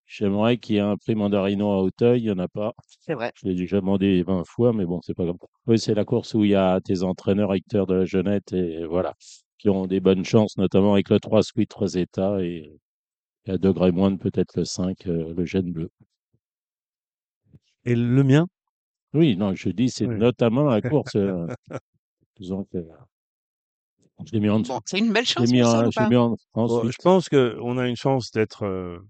j'aimerais qu'il y ait un prix Mandarino à Auteuil, il y en a pas. C'est vrai. Je l'ai déjà demandé 20 fois, mais bon, c'est pas grave. Oui, c'est la course où il y a tes entraîneurs Hector de la Jeunette et voilà, qui ont des bonnes chances, notamment avec le 3 Sweet Rosetta et et à degré moindre peut-être le 5, heu, le Gène Bleu. Et le mien? Oui, non, je dis c'est Oui. notamment la course, heu, disons que je l'ai mis en dessous. Bon, c'est une belle chance mis pour ça en ou je l'ai pas? mis en Bon, ensuite. je pense qu'on a une chance d'être, heu,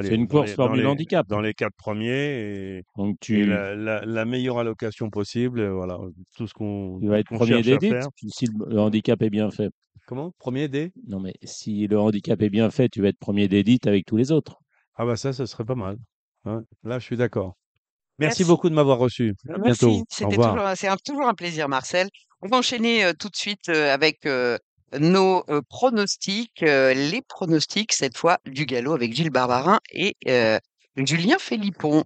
C'est une course formule les handicap. dans les 4 premiers et Donc et tu la la la meilleure allocation possible, voilà, tout ce qu'on tu vas être qu'on 1er cherche à d'élite faire. si le handicap est bien fait. Comment? 1er des? Non, mais si le handicap est bien fait, tu vas être 1er d'élite avec tous les autres. Ah bah ça, ce serait pas mal. Ouais, là, je suis d'accord. Merci Merci. beaucoup de m'avoir reçu. À bientôt. Merci, c'était toujours toujours un plaisir Marcel. On va enchaîner, tout de suite, avec, nos, pronostics, les pronostics cette fois du galop avec Gilles Barbarin et Julien Philippon.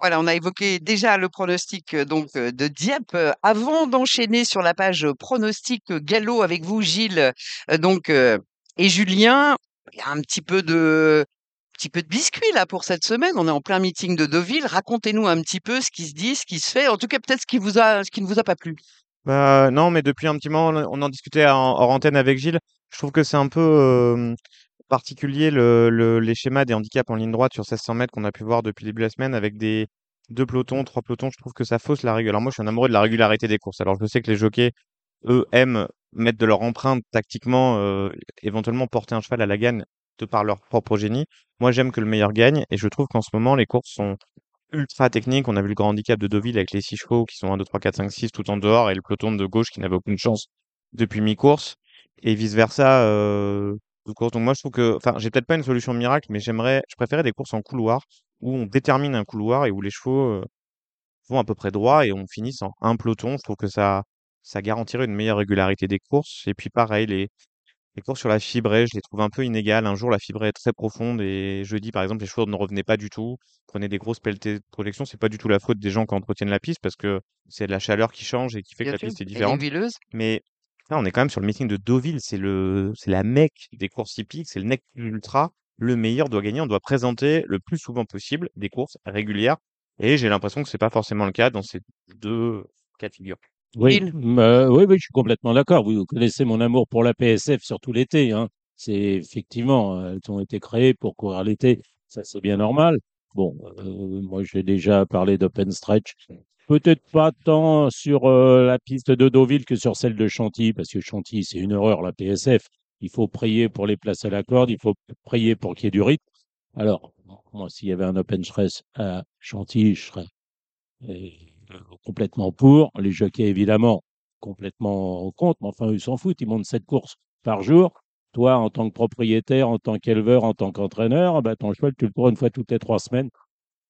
Voilà, on a évoqué déjà le pronostic, donc de Dieppe, avant d'enchaîner sur la page, pronostic, galop avec vous Gilles, donc et Julien, il y a un petit peu de petit peu de biscuit là pour cette semaine. On est en plein meeting de Deauville. Racontez-nous un petit peu ce qui se dit, ce qui se fait, en tout cas peut-être ce qui vous a ce qui ne vous a pas plu? Bah, non, mais depuis un petit moment, on en discutait en hors antenne avec Gilles. Je trouve que c'est un peu, particulier le le les schémas des handicaps en ligne droite sur 1600 mètres qu'on a pu voir depuis le début de la semaine avec des 2 pelotons, 3 pelotons. Je trouve que ça fausse la règle. Alors moi, je suis un amoureux de la régularité des courses. Alors je sais que les jockeys, eux, aiment mettre de leur empreinte tactiquement, éventuellement porter un cheval à la gagne de par leur propre génie. Moi, j'aime que le meilleur gagne et je trouve qu'en ce moment, les courses sont ultra techniques. On a vu le grand handicap de Deauville avec les 6 chevaux qui sont 1, 2, 3, 4, 5, 6 tout en dehors et le peloton de gauche qui n'avait aucune chance depuis mi-course et vice versa, heu, de course. Donc moi, je trouve que enfin, j'ai peut-être pas une solution miracle, mais j'aimerais je préférais des courses en couloir où on détermine un couloir et où les chevaux, heu, vont à peu près droit et on finisse en un peloton. Je trouve que ça ça garantirait une meilleure régularité des courses et puis pareil, les les courses sur la fibrée, je les trouve un peu inégales. Un jour, la fibrée est très profonde et jeudi, par exemple, les chevaux ne revenaient pas du tout, prenaient des grosses pelletées de projection. C'est pas du tout la faute des gens qui entretiennent la piste parce que c'est la chaleur qui change et qui fait que Bien la sûr, piste est elle est différente. huileuse? Mais là, on est quand même sur le meeting de Deauville, c'est le c'est la Mecque des courses hippiques, c'est le nec ultra. Le meilleur doit gagner, on doit présenter le plus souvent possible des courses régulières et j'ai l'impression que c'est pas forcément le cas dans ces 2 cas de figure. Oui, heu, oui, oui, je suis complètement d'accord. Vous connaissez mon amour pour la PSF, surtout l'été, hein. C'est effectivement, heu, elles ont été créées pour courir l'été, ça c'est bien normal. Bon, heu, moi j'ai déjà parlé d'open stretch, peut-être pas tant sur, heu, la piste de Deauville que sur celle de Chantilly, parce que Chantilly, c'est une horreur la PSF. Il faut prier pour les places à la corde, il faut prier pour qu'il y ait du rythme. Alors, moi, s'il y avait un open stretch à Chantilly, je serais et complètement pour. Les jockeys, évidemment, complètement contre, mais enfin, ils s'en foutent, ils montent 7 courses par jour. Toi, en tant que propriétaire, en tant qu'éleveur, en tant qu'entraîneur, bah, ton cheval, tu le cours une fois toutes les 3 semaines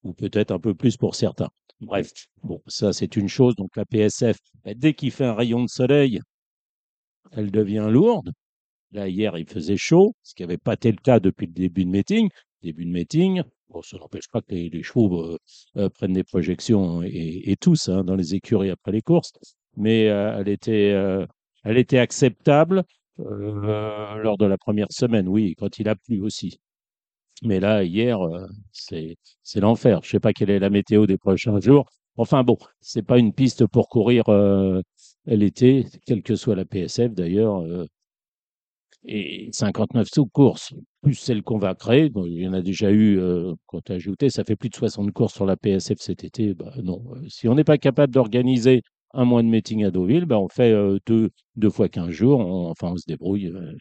ou peut-être un peu plus pour certains. Bref, bon, ça c'est une chose. Donc la PSF, bah, dès qu'il fait un rayon de soleil, elle devient lourde. Là, hier, il faisait chaud, ce qui n'avait pas été le cas depuis le début de meeting. Début de meeting, bon, ça n'empêche pas que les, chevaux euh, euh, prennent des projections et, tous hein, dans les écuries après les courses, mais euh, elle était, elle était acceptable lors de la première semaine, oui, quand il a plu aussi. Mais là, hier, c'est l'enfer. Je sais pas quelle est la météo des prochains jours. Enfin bon, c'est pas une piste pour courir l'été, quelle que soit la PSF d'ailleurs. Et 59 sous-courses, plus celles qu'on va créer. Il y en a déjà eu, euh, quand ajouté, ça fait plus de 60 courses sur la PSF cet été. Bah, non, Euh, si on n'est pas capable d'organiser un mois de meeting à Deauville, bah, on fait euh, deux, deux fois 15 jours. Enfin, on se débrouille. euh,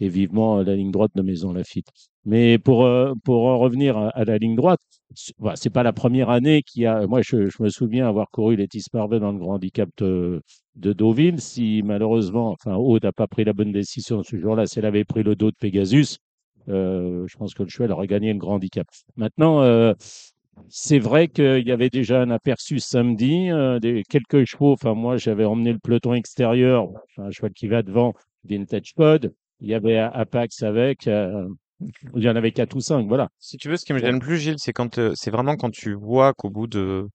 et vivement euh, la ligne droite de Maison Lafitte. Mais pour, euh, pour en revenir à, la ligne droite, c- voilà, c'est pas la première année qui a. Moi, je, me souviens avoir couru les Tisparvet dans le grand handicap de, de Deauville. Si malheureusement, enfin, Aude n'a pas pris la bonne décision ce jour-là, si elle avait pris le dos de Pegasus, euh, je pense que le cheval aurait gagné le grand handicap. Maintenant, c'est vrai qu'il y avait déjà un aperçu samedi, quelques chevaux. Enfin, moi, j'avais emmené le peloton extérieur, un cheval qui va devant, Vintage Pod. Il y avait Apax avec, euh, il y en avait quatre ou cinq, voilà. Si tu veux, ce qui me gêne plus, Gilles, c'est quand euh, c'est vraiment quand tu vois qu'au bout de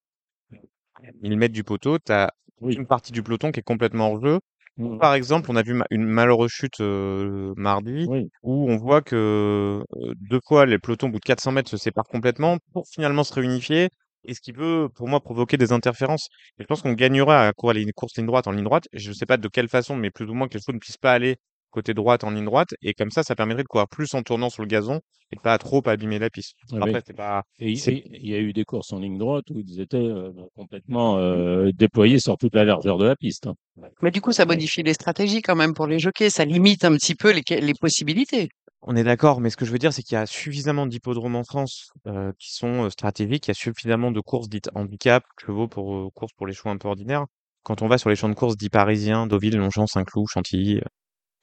1000 mètres du poteau, tu as oui. une partie du peloton qui est complètement hors jeu. Mm, Par exemple, on a vu ma- une malheureuse chute euh, mardi Oui, où on voit que deux fois les pelotons au bout de 400 mètres se séparent complètement pour finalement se réunifier et ce qui peut pour moi provoquer des interférences. Et je pense qu'on gagnera à courir les courses ligne droite en ligne droite. Je ne sais pas de quelle façon, mais plus ou moins que les chevaux ne puissent pas aller côté droite en ligne droite et comme ça, ça permettrait de courir plus en tournant sur le gazon et de pas trop abîmer la piste. ah oui. Après, c'est pas, Et il y a eu des courses en ligne droite où ils étaient euh, complètement euh, déployés sur toute la largeur de la piste. hein. Mais du coup, ça modifie les stratégies quand même pour les jockeys. Ça limite un petit peu les, les possibilités. On est d'accord, mais ce que je veux dire, c'est qu'il y a suffisamment d'hippodromes en France euh, qui sont euh, stratégiques. Il y a suffisamment de courses dites handicap, chevaux pour euh, courses pour les chevaux un peu ordinaires. Quand on va sur les champs de courses dits parisiens, Deauville, Longchamp, Saint-Cloud, Chantilly, euh,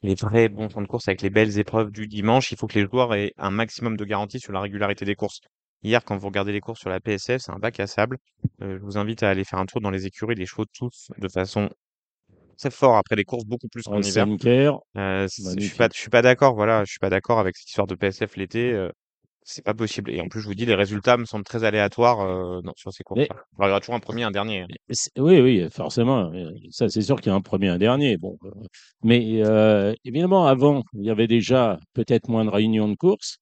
les vrais bons champs de course avec les belles épreuves du dimanche, il faut que les joueurs aient un maximum de garantie sur la régularité des courses. Hier, quand vous regardez les courses sur la PSF, c'est un bac à sable. Euh, je vous invite à aller faire un tour dans les écuries. Les chevaux tous de façon très fort après les courses, beaucoup plus qu'en hiver. Euh, je suis pas, je suis pas d'accord. Voilà, je suis pas d'accord avec cette histoire de PSF l'été. euh, c'est pas possible. Et en plus, je vous dis, les résultats me semblent très aléatoires euh, sur ces Mais courses-là. Il y aura toujours un premier, un dernier. hein. oui, oui, forcément. euh, Ça, c'est sûr qu'il y a un premier un dernier. Bon, euh, mais euh, évidemment, avant, il y avait déjà peut-être moins de réunions de courses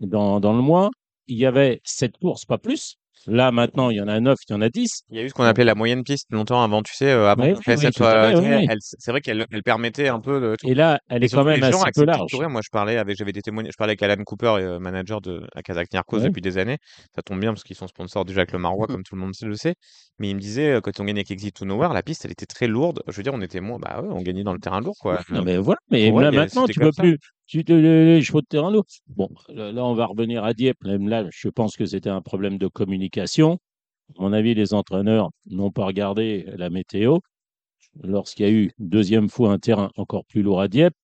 dans, dans le mois. Il y avait sept courses, pas plus. Là, maintenant, il y en a neuf, il y en a dix. Il y a eu ce qu'on appelait la moyenne piste longtemps avant, tu sais, euh, avant que oui, soit oui, elle- c'est vrai qu'elle elle permettait un peu de tout. Et là, elle est quand même assez peu large. Moi, je parlais avec, j'avais des témoignages, je parlais avec Alan Cooper, euh, manager de à Kazakh Narcos Ouais. depuis des années. Ça tombe bien parce qu'ils sont sponsors du Jacques Le Marois, comme tout le monde le sait. Mais il me disait, euh, quand on gagnait avec Exit to Nowhere, la piste, elle était très lourde. Je veux dire, on était moins, bah ouais, on gagnait dans le terrain lourd, quoi. Non, mais voilà. Mais là, maintenant, tu peux plus. Tu te, les, chevaux de terrain lourd. Bon, là, on va revenir à Dieppe. Même là, je pense que c'était un problème de communication. À mon avis, les entraîneurs n'ont pas regardé la météo. Lorsqu'il y a eu deuxième fois un terrain encore plus lourd à Dieppe,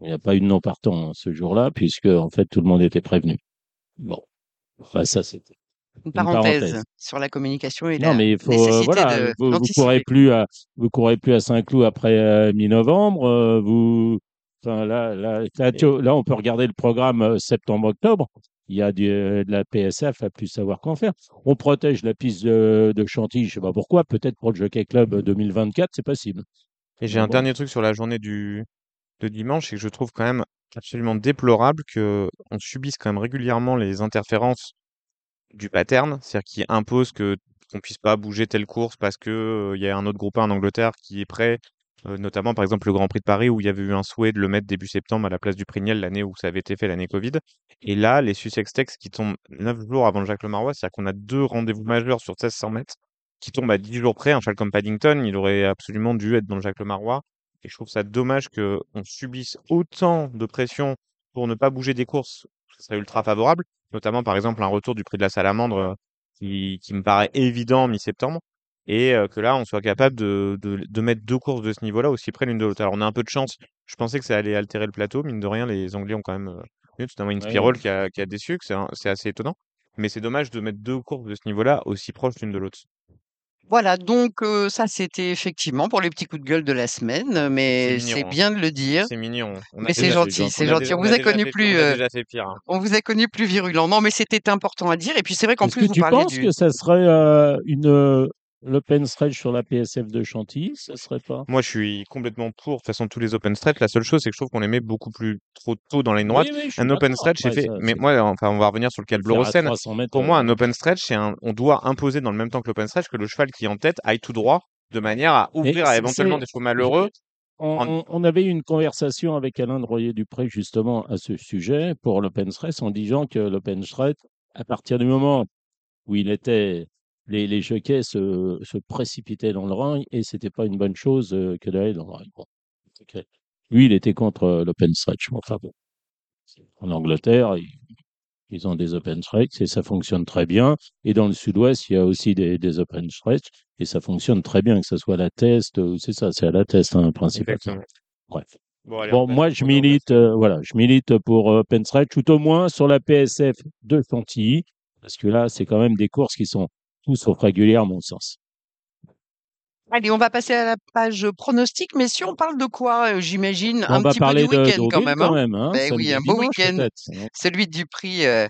il n'y a pas eu de non partant ce jour-là, puisque en fait tout le monde était prévenu. Bon, enfin ça c'était Une une parenthèse parenthèse. sur la communication et Non, la mais il faut euh, nécessité voilà, de vous, vous courez plus à vous courez plus à Saint-Cloud après euh, mi-novembre. euh, vous, enfin là, là, là, tu- là, on peut regarder le programme euh, septembre-octobre. Il y a du, euh, de la PSF à plus savoir qu'en faire. On protège la piste de, de Chantilly, je sais pas pourquoi. Peut-être pour le Jockey Club euh, 2024, c'est possible. Et j'ai un bon. dernier truc sur la journée du de dimanche, c'est que je trouve quand même absolument déplorable que on subisse quand même régulièrement les interférences du pattern, c'est-à-dire qui impose que qu'on puisse pas bouger telle course parce que euh, il y a un autre groupe 1 en Angleterre qui est prêt, euh, notamment par exemple le Grand Prix de Paris où il y avait eu un souhait de le mettre début septembre à la place du Prignel l'année où ça avait été fait l'année Covid. Et là, les Sussex Tex qui tombent 9 jours avant Jacques Le Marois, c'est-à-dire qu'on a deux rendez-vous majeurs sur 1600 mètres qui tombent à 10 jours près. Un cheval comme Paddington, il aurait absolument dû être dans Jacques Le Marois. Et je trouve ça dommage que on subisse autant de pression pour ne pas bouger des courses. Ce serait ultra favorable, notamment par exemple un retour du prix de la salamandre euh, qui, qui me paraît évident mi-septembre. Et euh, que là, on soit capable de, de, de mettre deux courses de ce niveau-là aussi près l'une de l'autre. Alors, on a un peu de chance. Je pensais que ça allait altérer le plateau. Mine de rien, les Anglais ont quand même euh, eu notamment une Spirol ouais. qui a, qui a déçu, que c'est un- c'est assez étonnant. Mais c'est dommage de mettre deux courses de ce niveau-là aussi proches l'une de l'autre. Voilà, donc ça, c'était effectivement pour les petits coups de gueule de la semaine, mais c'est mignon, hein. bien de le dire. C'est mignon. On a Mais c'est gentil, c'est gentil. On vous a connu fait, plus, on a heu, déjà fait pire. hein. on vous a connu plus virulent. Non, mais c'était important à dire et puis c'est vrai qu'en Est-ce plus que vous tu parliez penses du que ça serait euh, une l'open stretch sur la PSF de Chantilly? Ça serait pas? Moi, je suis complètement pour. De toute façon, tous les open stretch. La seule chose, c'est que je trouve qu'on les met beaucoup plus trop tôt dans la ligne droite. Oui, Un open stretch, c'est fait. ça, Mais moi, enfin, on va revenir sur le cas de faire à Blorocène. 300 mètres. Pour moi, un open stretch, c'est un, on doit imposer dans le même temps que l'open stretch que le cheval qui est en tête aille tout droit de manière à ouvrir à éventuellement des chevaux malheureux. on, en- on- on avait eu une conversation avec Alain de Royer-Dupré justement à ce sujet pour l'open stretch en disant que l'open stretch, à partir du moment où il était, les, les jockeys se, se précipitaient dans le rang et c'était pas une bonne chose euh, que d'aller dans le. Bon, ok. Lui, il était contre euh, l'open stretch. Enfin bon, en Angleterre, ils, ils ont des open stretch et ça fonctionne très bien. Et dans le sud-ouest, il y a aussi des, des open stretch et ça fonctionne très bien, que ce soit à la test, ou c'est ça, c'est à la test, hein, principalement. Bref. Bon, allez, moi, je milite, euh, voilà, je milite pour euh, open stretch, tout au moins sur la PSF de Chantilly, parce que là, c'est quand même des courses qui sont tous sauf régulières, à mon sens. allez, on va passer à la page pronostic, mais si on parle de quoi, heu, j'imagine un petit peu du week-end quand même, quand hein? même, hein, Beh oui, un beau week-end, hein. celui du prix, heu,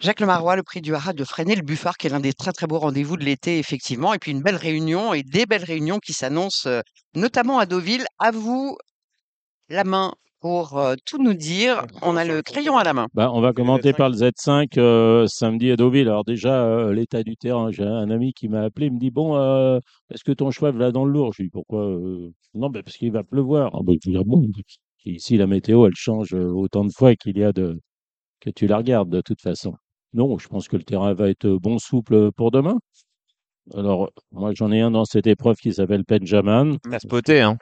Jacques Lemarois, le prix du Haras de Fresnay-le-Buffard, qui est l'un des très, très beaux rendez-vous de l'été, effectivement. Et puis une belle réunion et des belles réunions qui s'annoncent, heu, notamment à Deauville. À vous la main pour, tout nous dire. On a le crayon à la main. Bah, on va commenter Z5. par le Z5 euh, samedi à Deauville. Alors déjà, euh, l'état du terrain. J'ai un ami qui m'a appelé, il me dit, bon, euh, est-ce que ton cheval va dans le lourd? Je lui dis, pourquoi? euh, Non, bah, parce qu'il va pleuvoir. Ah, bah, je lui dis, Ah bon, ici, la météo, elle change autant de fois qu'il y a de... que tu la regardes de toute façon. Non, je pense que le terrain va être bon souple pour demain. Alors, moi, j'en ai un dans cette épreuve qui s'appelle Benjamin. T'as spoté, hein.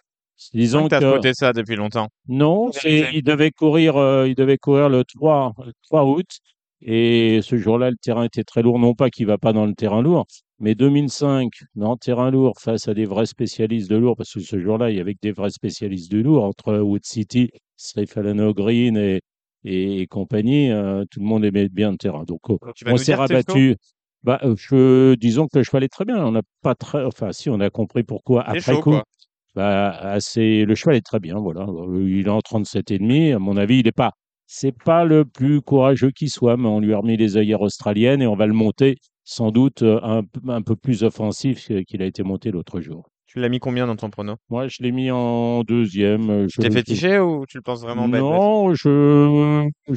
Disons que t'as que... spoté ça depuis longtemps? Non, c'est, il devait courir, euh, il devait courir le 3, le 3 août. Et ce jour-là, le terrain était très lourd. Non pas qu'il va pas dans le terrain lourd, mais 2005, dans le terrain lourd, face à des vrais spécialistes de lourd, parce que ce jour-là, il y avait que des vrais spécialistes de lourd, entre Wood City, Strefalano Green et, et, et compagnie, euh, tout le monde aimait bien le terrain. Donc, tu on s'est rabattu. Bah, euh, je, disons que le cheval est très bien. On n'a pas très, enfin, si, on a compris pourquoi après chaud, coup. quoi. Bah, assez, le cheval est très bien, voilà. Il est en 37 et demi. À mon avis, il est pas, c'est pas le plus courageux qui soit, mais on lui a remis les œillères australiennes et on va le monter sans doute euh, un, peu- un peu plus offensif qu'il a été monté l'autre jour. Tu l'as mis combien dans ton prono? Moi, je l'ai mis en deuxième. euh, Tu Je t'es ticher ou tu le penses vraiment bête? Non, je, je-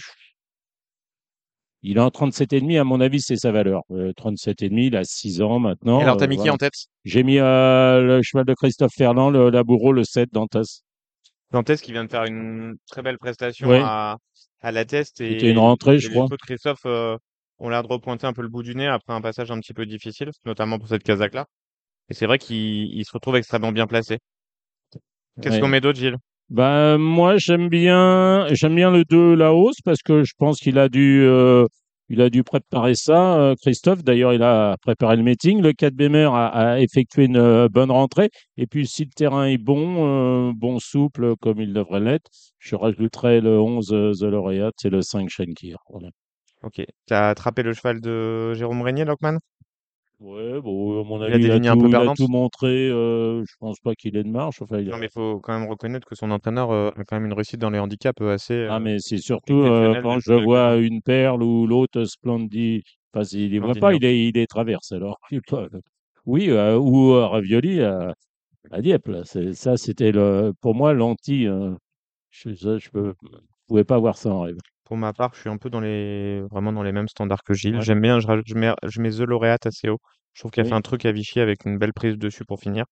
il est en 37 et demi. À mon avis, c'est sa valeur. Euh, 37 et demi, il a 6 ans maintenant. Et alors, t'as euh, mis qui voilà. en tête? J'ai mis euh, le cheval de Christophe Fernand, le Laboureau, le 7 Dantas. Dantes qui vient de faire une très belle prestation Ouais. à, à la test C'était une et, rentrée, et je crois. de Christophe euh, ont l'air de repointer un peu le bout du nez après un passage un petit peu difficile, notamment pour cette Kazakh-là. Et c'est vrai qu'il il se retrouve extrêmement bien placé. Qu'est-ce Ouais. qu'on met d'autre, Gilles? Ben, moi, j'aime bien, j'aime bien le 2 la hausse parce que je pense qu'il a dû, euh, il a dû préparer ça. euh, Christophe, d'ailleurs, il a préparé le meeting. Le 4 Bémer a, effectué une euh, bonne rentrée. Et puis, si le terrain est bon, bon souple, comme il devrait l'être, je rajouterai le 11 euh, The Laureate et le 5 Shankir. Voilà. Ok. T'as attrapé le cheval de Jérôme Régnier, Lockman? Ouais, bon, à mon Il a avis, des il a, lignes un peu tout, il a perdantes? tout montré. euh, je pense pas qu'il ait de marche. Enfin, il a- Non, mais il faut quand même reconnaître que son entraîneur euh, a quand même une réussite dans les handicaps euh, assez Ah, euh, mais c'est surtout euh, quand je vois une perle ou l'autre Splendid, enfin, il les voit pas, il les, il les traverse. Alors, oui, euh, ou euh, Ravioli à, à Dieppe. là. C'est- Ça, c'était le, pour moi l'anti. euh, je, ça, je peux, pouvais pas voir ça en rêve. Pour ma part, je suis un peu dans les vraiment dans les mêmes standards que Gilles. Ouais. J'aime bien, je, mets, je mets The Laureate assez haut. Je trouve qu'il a Oui. fait un truc à Vichy avec une belle prise dessus pour finir.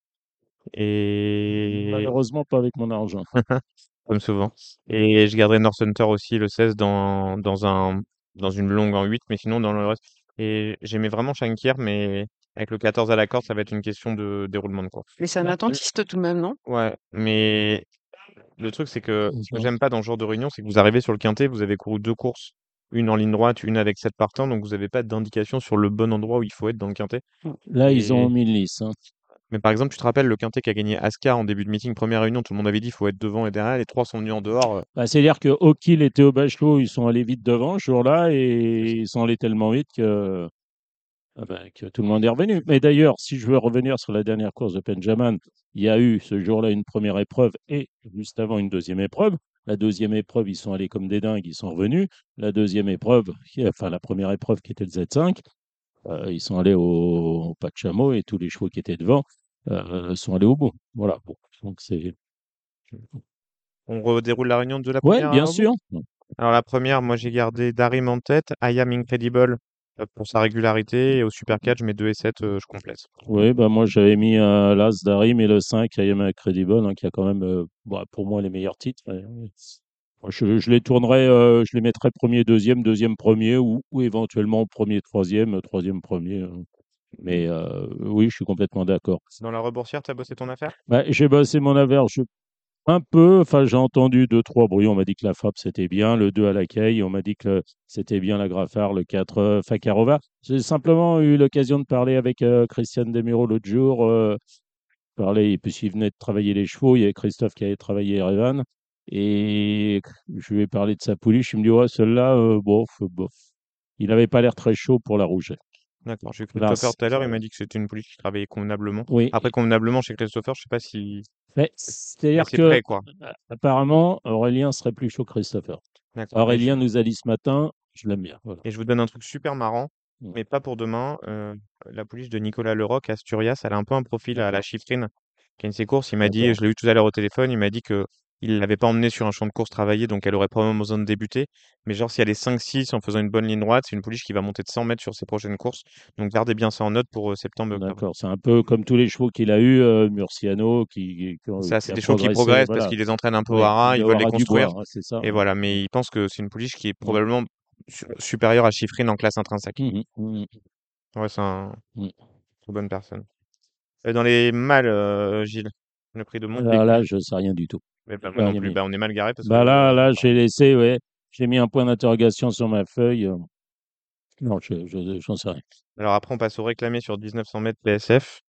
Et Malheureusement, pas avec mon argent. comme souvent. Et je garderai North Hunter aussi le 16 dans, dans un dans une longue en 8, mais sinon dans le reste. Et j'aimais vraiment Shankier, mais avec le 14 à la corde, ça va être une question de déroulement de course. Mais c'est un Bah, attentiste tout de même, non? Ouais, mais le truc, c'est que ce que j'aime pas dans ce genre de réunion, c'est que vous arrivez sur le quintet, vous avez couru deux courses, une en ligne droite, une avec sept partants, donc vous n'avez pas d'indication sur le bon endroit où il faut être dans le quintet. Là, ils ont mis une liste. hein. Mais par exemple, tu te rappelles le quintet qui a gagné Ascar en début de meeting, première réunion, tout le monde avait dit il faut être devant et derrière, les trois sont venus en dehors. euh, Bah, C'est-à-dire que O'Kill et Théo Bachelot, ils sont allés vite devant ce jour-là et ils sont allés tellement vite que, ah ben, que tout le monde est revenu. Mais d'ailleurs, si je veux revenir sur la dernière course de Benjamin, il y a eu ce jour-là une première épreuve et juste avant une deuxième épreuve. La deuxième épreuve, ils sont allés comme des dingues, ils sont revenus. La deuxième épreuve, enfin la première épreuve qui était le Z5, euh, ils sont allés au, au pas de chameau et tous les chevaux qui étaient devant euh, sont allés au bout. Voilà. Bon, donc c'est. On redéroule la réunion de la première bien au bout sûr. Alors la première, moi j'ai gardé Darim en tête, I Am Incredible pour sa régularité, et au Super 4, je mets 2 et 7, euh, je complète. Oui, bah moi j'avais mis euh, l'As d'Arim et le 5, I Am Incredible, hein, qui a quand même euh, bah, pour moi les meilleurs titres. Ouais, ouais. Moi, Je, je les tournerais, euh, je les mettrais premier, deuxième, deuxième, premier, ou, ou éventuellement premier, troisième, euh, troisième, premier. euh. Mais euh, oui, je suis complètement d'accord. Dans la reboursière, t'as bossé ton affaire? Bah, j'ai bossé mon average un peu, enfin j'ai entendu deux, trois bruits, on m'a dit que la frappe c'était bien, le 2 à la caille, on m'a dit que c'était bien la Graffard, le 4 euh, Fakarova. J'ai simplement eu l'occasion de parler avec euh, Christian Demiro l'autre jour, euh, parler, puisqu'il venait de travailler les chevaux, il y avait Christophe qui avait travaillé Erevan, et je lui ai parlé de sa pouliche, il me dit, ouais, celle-là, bof, bof. Il n'avait pas l'air très chaud pour la rouger. D'accord, j'ai eu Là, Christopher tout à l'heure, il m'a dit que c'était une police qui travaillait convenablement. Oui, Après, convenablement, chez Christopher, je sais pas si mais c'est-à-dire c'est que prêt, quoi. euh, apparemment Aurélien serait plus chaud que Christopher. D'accord. Aurélien nous a dit ce matin, je l'aime bien. Voilà. et je vous donne un truc super marrant, Mm. mais pas pour demain. euh, la pouliche de Nicolas Leroc à Asturias, elle a un peu un profil à la chiffrine, qui a une ses courses. Il m'a dit, je l'ai eu tout à l'heure au téléphone, il m'a dit que il l'avait pas emmenée sur un champ de course travaillé, donc elle aurait probablement besoin de débuter. Mais genre, si elle est 5-6 en faisant une bonne ligne droite, c'est une pouliche qui va monter de 100 mètres sur ses prochaines courses. Donc gardez bien ça en note pour euh, septembre-octobre. D'accord, c'est un peu comme tous les chevaux qu'il a eu, euh, Murciano, qui, qui, Ça, c'est des chevaux qui progressent parce qu'ils les entraînent un peu Oui, au haras, il ils veulent les bois, construire. hein, ça. Et voilà, mais il pense que c'est une pouliche qui est Mm. probablement su- supérieure à Chiffrine en classe intrinsèque. Mhm, mhm, Ouais, c'est un très bonne personne. Et dans les mâles, euh, Gilles, le prix de Là, Montpellier. là, je sais rien du tout. Mais bah, moi non plus, bah, on est mal garé parce Bah là, là, j'ai laissé, ouais, j'ai mis un point d'interrogation sur ma feuille. Non, je, je, j'en sais rien. Alors après, on passe au réclamé sur 1900 mètres PSF.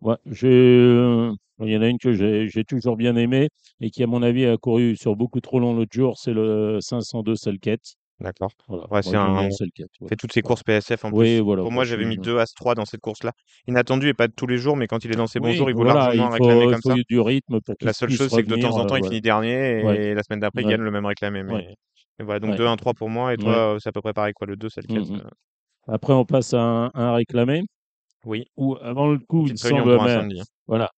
Ouais, j'ai, euh, il y en a une que j'ai, j'ai toujours bien aimée et qui, à mon avis, a couru sur beaucoup trop long l'autre jour, c'est le 502 Selket. D'accord. Voilà, Ouais, moi c'est un. le On Selket. fait toutes Voilà. courses PSF en Oui, plus. voilà, Pour moi, j'avais mis. 2 As 3 dans cette course-là. Inattendu et pas de tous les jours, mais quand il est dans ses bons Oui, jours, il vaut voilà, largement un réclamé faut, il comme faut ça. du rythme pour qu'il La seule puisse chose, c'est que de revenir. temps en temps, euh, il voilà. finit dernier Ouais, et la semaine d'après, il ouais, gagne le même réclamé. ouais, Mais, mais voilà, donc ouais, 2, 1, 3 pour moi. Et ouais. toi, euh, c'est à peu près pareil, quoi. Le 2, c'est le 4. Mhm. Après, on passe à un, un réclamé Oui. où, avant le coup, il Petite réunion semble, pour un samedi. hein. voilà,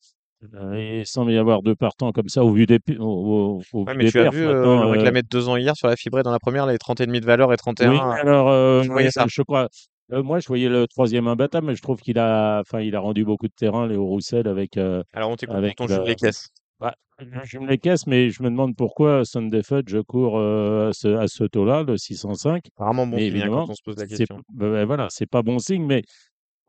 euh, il semble y avoir deux partants comme ça au vu des, pi- au, au- au Ouais, vu mais des tu as perfs. vu euh, Maintenant, le euh, réclamé de 2 ans hier sur la fibrée dans la première, les 30 et demi de valeur et oui, 31. mais alors, euh, Je voyais ça. je crois, euh, moi, je voyais le troisième imbattable, mais je trouve qu'il a, enfin, il a rendu beaucoup de terrain, Léo Roussel, avec, euh, Alors, on t'écoute pour avec ton jeu le, les caisses. bah, je me les caisse, mais je me demande pourquoi Sunday Fudge je cours euh, à ce, à ce taux-là, le 605. Rarement bon Mais signe hein, évidemment, quand on se pose la c'est question. bah, voilà, c'est pas bon signe, mais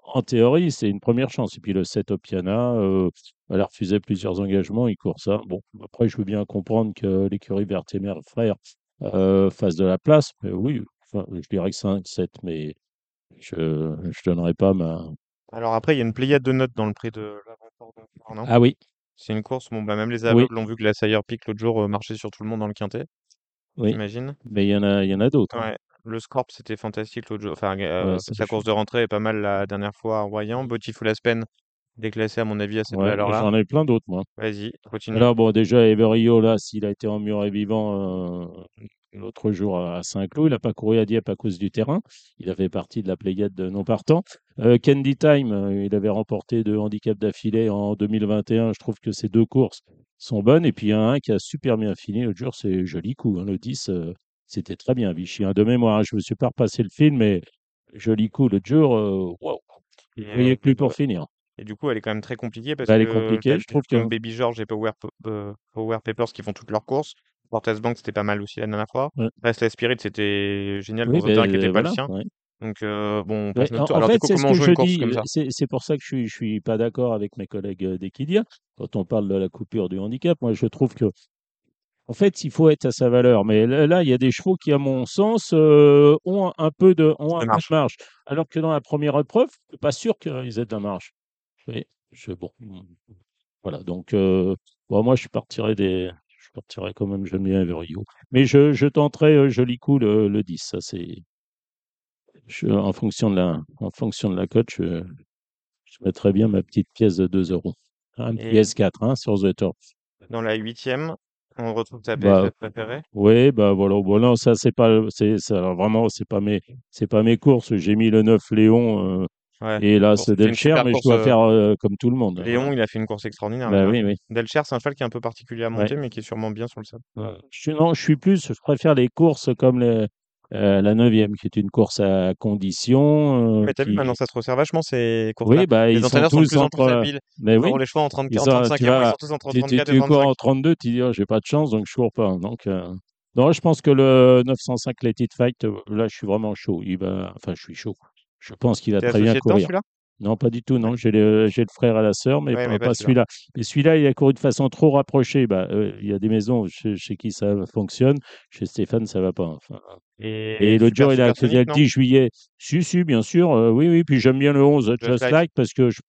en théorie, c'est une première chance. Et puis le 7 Opiana, euh, elle a refusé plusieurs engagements, il court ça. Bon, après, je veux bien comprendre que l'écurie Vertemer frère euh, fasse de la place, mais oui, enfin, je dirais que 5, 7, mais je je donnerai pas ma. Alors après, il y a une pléiade de notes dans le prix de. Ah oui, C'est une course, bon, bah, même les oui, aveugles ont vu que la Sire Peak l'autre jour euh, marchait sur tout le monde dans le quintet, oui, j'imagine. mais il y en a, il y en a d'autres. hein. Le Scorp, c'était fantastique l'autre jour. Enfin, euh, Ouais, sa course de rentrée est pas mal la dernière fois à Royan. Beautiful Aspen, déclassé à mon avis à cette Ouais, valeur-là. j'en ai plein d'autres, moi. Vas-y, continue. Alors, bon, déjà, Everio, là, s'il a été en mur et vivant euh, l'autre jour à Saint-Cloud, il n'a pas couru à Dieppe à cause du terrain. Il a fait partie de la pléiade de non-partants. Euh, Candy Time, euh, il avait remporté deux handicaps d'affilée en 2021. Je trouve que ces deux courses sont bonnes. Et puis, il y a un qui a super bien fini l'autre jour, c'est joli coup. hein, le 10, euh, c'était très bien, Vichy. hein, de mémoire, je ne me suis pas repassé le film, mais joli coup l'autre jour. euh, il n'y euh, plus pour ouais. finir. Et du coup, elle est quand même très compliquée parce Bah, elle est que compliquée. Je trouve que. Baby George et Power, euh, Papers qui font toutes leurs courses. Fortes Bank, c'était pas mal aussi la dernière fois. Ouais. Restless Spirit, c'était génial Oui, un terrain qui n'était pas le voilà. sien. ouais. Donc, euh, bon, on Ouais, passe notre en, tour. en fait, c'est ce que je dis. comme ça? C'est pour ça que je suis, je suis pas d'accord avec mes collègues euh, d'Equidia quand on parle de la coupure du handicap. Moi, je trouve que, en fait, il faut être à sa valeur. Mais là, il y a des chevaux qui, à mon sens, euh, ont un peu de, ont un peu marche. de marge. Alors que dans la première épreuve, je suis pas sûr qu'ils aient de la marge. Oui. je, bon, voilà. Donc, euh, bon, moi, je partirais des, je partirais quand même, j'aime bien Everio. Mais je, je tenterai euh, joli coup le, le 10. Ça, c'est, en fonction de la, en fonction de la cote, je, je mettrais bien ma petite pièce de 2 euros. Un petit Et S4 hein, sur The Turf. dans la huitième, on retrouve ta Bah, PSF préférée? oui, bah voilà. Bon, non, ça, c'est pas, c'est, ça, alors vraiment, c'est pas mes, c'est pas mes courses. J'ai mis le 9 Léon, euh, Ouais, et là, c'est Delcher, mais je dois euh, faire euh, comme tout le monde. Léon, il a fait une course extraordinaire. Bah oui, oui. Delcher, c'est un cheval qui est un peu particulier à Ouais. monter, mais qui est sûrement bien sur le sable. Ouais. Je suis, non, je suis plus, je préfère les courses comme les, euh, la neuvième, qui est une course à condition, euh, Mais t'as vu, maintenant, qui, ça se resserre vachement ces courses-là. oui, bah, Les ils sont entraîneurs sont de tous plus en plus entre, habiles. mais Ils oui, courent les chevaux en, 30, ils en sont, 35 tu après, ils sont tous entre tu, tu, 34 et tu cours 35. en 32, tu dis, oh, j'ai pas de chance, donc je cours pas. Donc, euh, non, je pense que le 905 Let It Fight, euh, là, je suis vraiment chaud. Il va, enfin, je suis chaud. Je pense qu'il va très bien courir. celui-là? Non, pas du tout, non. J'ai le, j'ai le frère et la sœur, mais Ouais, pas, mais pas celui-là. Et celui-là, il a couru de façon trop rapprochée. Bah, euh, il y a des maisons chez, chez qui ça fonctionne. Chez Stéphane, ça va pas. Enfin, Et, et l'autre jour, il a fait le Sonic, non 10 juillet. Si, si, bien sûr. euh, oui, oui. Puis j'aime bien le 11 Just Just Like. Like parce que je-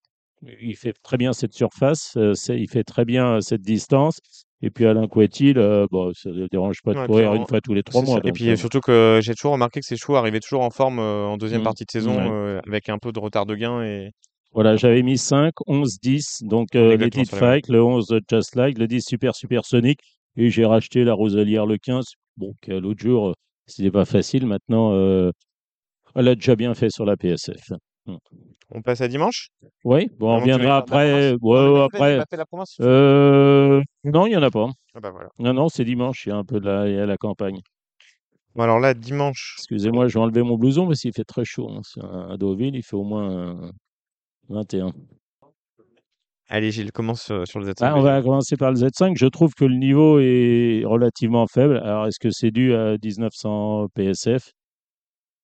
il fait très bien cette surface. euh, il fait très bien euh, cette distance. Et puis Alain Couetil, euh, bon, ça ne dérange pas de Ouais, courir une fois tous les trois mois. Et puis surtout que j'ai toujours remarqué que ces chevaux arrivaient toujours en forme en deuxième mm, partie de saison ouais. euh, avec un peu de retard de gain. Et Voilà, j'avais mis 5, 11, 10. Donc, la même. Fight, le 11 euh, Just Like, le 10 Super Super Sonic. Et j'ai racheté la Roselière le 15. Bon, l'autre jour, c'était pas facile. Maintenant, euh, elle a déjà bien fait sur la PSF. Mm. On passe à dimanche? Oui, bon, on reviendra après. Ouais, ouais, après. fais la province. Euh, non, il n'y en a pas. Ah bah voilà. Non, non, c'est dimanche. Il y a un peu de la, il y a la campagne. Bon, alors là, dimanche. Excusez-moi, je vais enlever mon blouson parce qu'il fait très chaud. hein. À Deauville, il fait au moins euh, 21. Allez, Gilles, commence euh, sur le Z5. Ah, on va commencer par le Z5. Je trouve que le niveau est relativement faible. Alors, est-ce que c'est dû à 1900 PSF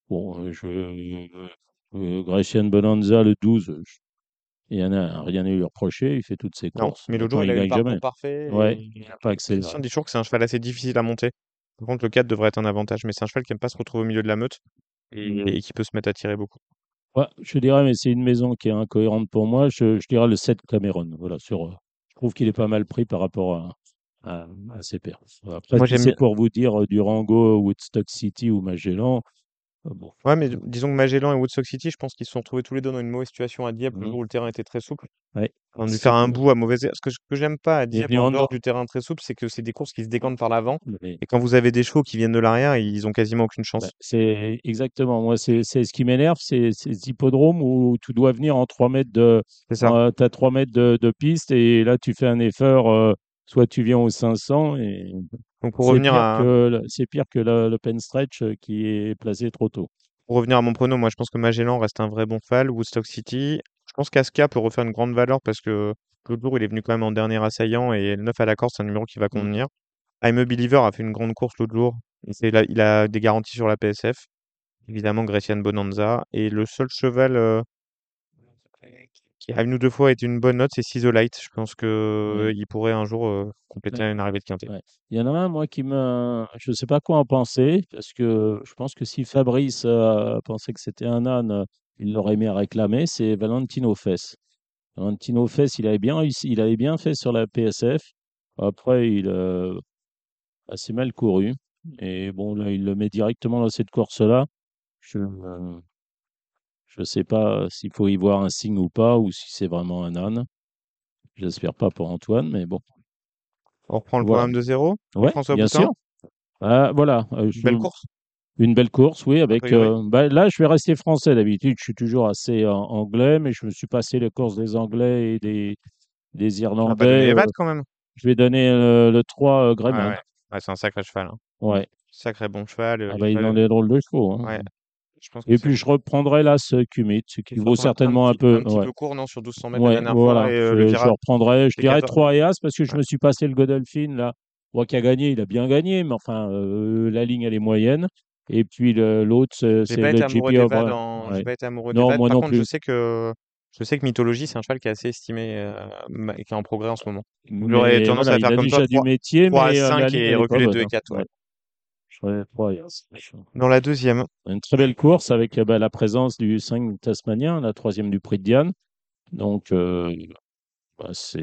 Bon, euh, je, euh, Grecian Bonanza, le 12, euh, je- il y en a rien à lui reprocher. Il fait toutes ses Non, courses. mais l'autre Maintenant, jour, il a eu le parfait. Ouais, et il n'a pas accéléré. On dit toujours que c'est un cheval assez difficile à monter. Par contre, le 4 devrait être un avantage, mais c'est un cheval qui aime pas se retrouver au milieu de la meute et, et qui peut se mettre à tirer beaucoup. Ouais, je dirais, mais c'est une maison qui est incohérente pour moi. Je, je dirais le 7 Cameron. Voilà, sur, euh, je trouve qu'il est pas mal pris par rapport à, à, à ses pairs. Après, Moi, si j'aime c'est bien. pour vous dire euh, Durango, Woodstock City ou Magellan, euh, bon. Ouais, mais disons que Magellan et Woodstock City, je pense qu'ils se sont retrouvés tous les deux dans une mauvaise situation à Dieppe le Mhm. jour où le terrain était très souple. Ouais. On a dû C'est faire un bout à mauvaise. Ce que, ce que j'aime pas à Il est Dieppe, venu en en dehors or. du terrain très souple, c'est que c'est des courses qui se décantent par l'avant. Mais- Et quand vous avez des chevaux qui viennent de l'arrière, ils ont quasiment aucune chance. Bah, c'est exactement. Moi, c'est c'est ce qui m'énerve, c'est ces hippodromes où tu dois venir en 3 mètres de. C'est ça. tu as 3 mètres de, de piste et là, tu fais un effort. euh, soit tu viens aux 500 et Donc pour revenir à, c'est pire que le, le pen stretch euh, qui est placé trop tôt. pour revenir à mon prono, moi je pense que Magellan reste un vrai bon cheval. Woodstock City, je pense qu'Aska peut refaire une grande valeur parce que l'autre jour il est venu quand même en dernier assaillant et le 9 à la corde, c'est un numéro qui va Mm. convenir. I'm a Believer a fait une grande course l'autre jour. Il a des garanties sur la PSF. Évidemment, Grecian Bonanza. Et le seul cheval euh, qui arrive nous deux fois est une bonne note, c'est Sisolite. Je pense que il pourrait un jour euh, compléter Ouais. une arrivée de quintet. Ouais. Il y en a un, moi, qui me. Je ne sais pas quoi en penser, parce que je pense que si Fabrice euh, pensait que c'était un âne, euh, il l'aurait mis à réclamer, c'est Valentino Fess. Valentino Fess, il avait bien réussi, il avait bien fait sur la PSF. Après, il a assez mal couru. Et bon, là, il le met directement dans cette course-là. Je ne sais pas s'il faut y voir un signe ou pas, ou si c'est vraiment un âne. J'espère pas pour Antoine, mais bon. On reprend le Voilà. programme de zéro. François bien Boutin, sûr. Ah, voilà. euh, je- belle course? Une belle course, oui, avec. euh, bah, là, je vais rester français d'habitude. Je suis toujours assez anglais, mais je me suis passé les courses des Anglais et des, des pas donné Irlandais. quand même. je vais donner le 3 euh, Ouais, Greyman. ouais. Ouais, c'est un sacré cheval. hein. Ouais. Sacré bon cheval. Ah bah, il en est drôle de chevaux. hein. Je pense que Et puis, je reprendrai là ce Cumit, ce qui vaut un- certainement un, un, petit, peu. un petit ouais. peu court, non, sur 1200 mètres la Ouais, dernière voilà. fois. Et euh, je, le je reprendrai, je dirais 14 3 et As parce que je me suis passé le Godolphin là. Moi qui a gagné, il a bien gagné, mais enfin, euh, la ligne elle est moyenne. Et puis l'autre, c'est le GP des. J'ai pas été amoureux des Non, vads. moi Par non contre, je plus. sais que je sais que Mythologie, c'est un cheval qui est assez estimé, euh, qui est en progrès en ce moment. Mais J'aurais tendance voilà, à il faire a comme toi, déjà du 3, métier, 3 à mais euh, la 5 ligne et reculer bonne. 2 et hein. 4. Ouais. Ouais. Je ferais 3 et As. Dans la deuxième, Une très belle course avec euh, bah, la présence du 5 tasmanien, la troisième du prix de Diane. Donc, euh, bah, c'est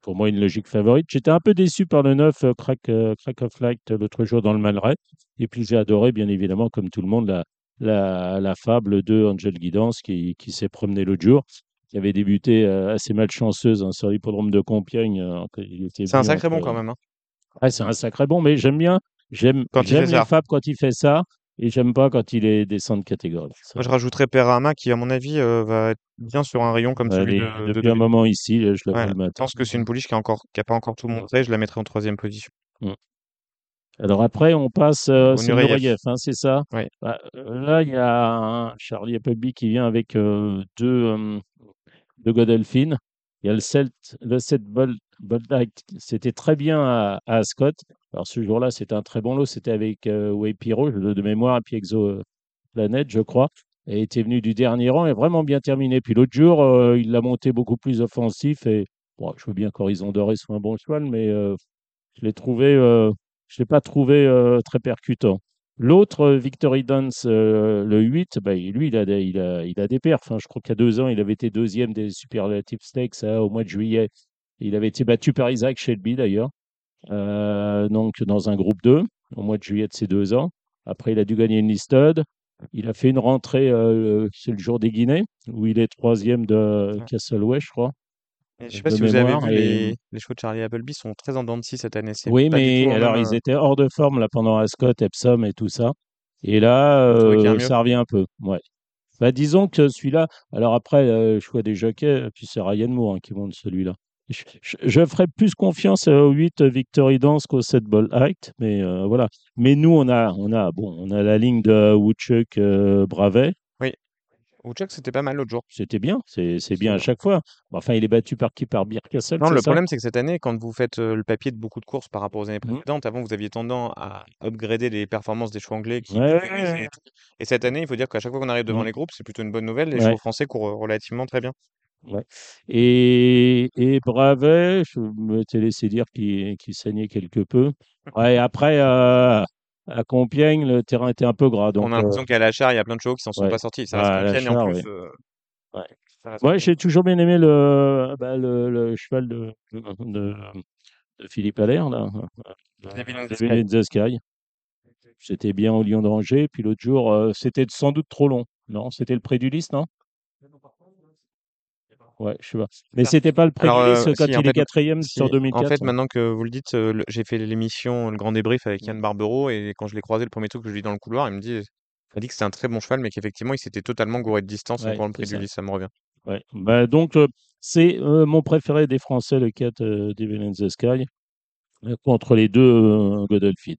pour moi une logique favorite. J'étais un peu déçu par le 9 euh, Crack, euh, Crack of Light l'autre jour dans le Malray. Et puis j'ai adoré, bien évidemment, comme tout le monde, la, la, la fable de Angel Guidance qui, qui s'est promenée l'autre jour, qui avait débuté euh, assez malchanceuse hein, sur l'hippodrome de Compiègne. C'est un sacré bon quand même. hein. Ouais, c'est un sacré bon, mais j'aime bien. J'aime Quand il fait ça. fables quand il fait ça. Et j'aime pas quand il est descend de catégorie. Ça. Moi, je rajouterais Perama qui, à mon avis, euh, va être bien sur un rayon comme celui de, depuis un moment ici, je Ouais, le je pense que c'est une pouliche qui a encore, qui a pas encore tout montré. Je la mettrais en troisième position. Alors après, on passe, euh, c'est hein, c'est ça? Bah, là, il y a un Charlie Appleby qui vient avec euh, deux, euh, deux Godolphin. Il y a le Celt, le 7 Bold. C'était très bien à, à Ascot. Alors ce jour-là, c'était un très bon lot. C'était avec euh, Way Piro, de mémoire, et puis Exo Planet, je crois. Et était venu du dernier rang et vraiment bien terminé. Puis l'autre jour, euh, il l'a monté beaucoup plus offensif. Et bon, je veux bien qu'Horizon Doré soit un bon cheval, mais euh, je l'ai trouvé, euh, je l'ai pas trouvé très percutant. L'autre, Victory Dance, le 8, bah, lui, il a, des- il, a, il a des perfs. hein. Je crois qu'il y a deux ans, il avait été deuxième des Superlative Stakes hein, au mois de juillet. Il avait été battu par Isaac Shelby, d'ailleurs, donc dans un groupe 2, au mois de juillet de ses deux ans. Après, il a dû gagner une listed. Il a fait une rentrée, euh, c'est le jour des Guinées, où il est troisième de. Castleway, je crois. Et je sais pas si vous avez vu, et- les, les chevaux de Charlie Appleby sont très en dents de scie cette année. Oui, mais alors même, ils euh, étaient hors de forme là pendant Ascot, Epsom et tout ça. Et là, euh, ça revient un peu. Ouais. Bah, disons que celui-là, alors après, euh, choix des jockeys, puis c'est Ryan Moore hein, qui monte celui-là. Je, je, je ferais plus confiance au 8 Victory Dance qu'au 7 Ball Act, mais euh, voilà. Mais nous, on a, on a, bon, on a la ligne de Woodchuck euh, Bravet. Woodchuck, c'était pas mal l'autre jour. C'était bien, c'est bien à chaque fois. Bon, enfin, il est battu par qui? Par Birkastle, Non, le problème, c'est que cette année, quand vous faites euh, le papier de beaucoup de courses par rapport aux années Mhm. précédentes, avant, vous aviez tendance à upgrader les performances des chevaux anglais qui Ouais, et cette année, il faut dire qu'à chaque fois qu'on arrive devant Mhm. les groupes, c'est plutôt une bonne nouvelle. Les Ouais. chevaux français courent euh, relativement très bien. Ouais. Et, et Bravet, je m'étais laissé dire qu'il qu'il saignait quelque peu. Ouais, après, euh, à Compiègne, le terrain était un peu gras. Donc, On a l'impression euh, qu'à la char, il y a plein de chevaux qui s'en sont ouais. pas sortis. Ça reste Ouais, à la Compiègne en char, plus. ouais. euh, Ouais. ça reste Ouais, Compiègne. j'ai toujours bien aimé le, bah, le, le cheval de, de, de Philippe Allaire, là. Devil in the Devil in the Sky. C'était bien au Lion d'Angers. Puis l'autre jour, euh, c'était sans doute trop long. Non, c'était le prix du lys, non? Ouais, je sais pas. Mais c'était pas le euh, quand si, en il est fait, quatrième si, sur en 2004. fait, maintenant que vous le dites, euh, j'ai fait l'émission, le grand débrief avec Mm. Yann Barbero, et quand je l'ai croisé le premier truc que je lui dans le couloir, il me dit, il m'a dit que c'était un très bon cheval, mais qu'effectivement, il s'était totalement gouré de distance Ouais, pour le du ça. ça me revient. Ouais. Bah, donc, euh, c'est euh, mon préféré des Français, le 4 euh, Devil in the Sky, euh, contre les deux euh, Godolphin,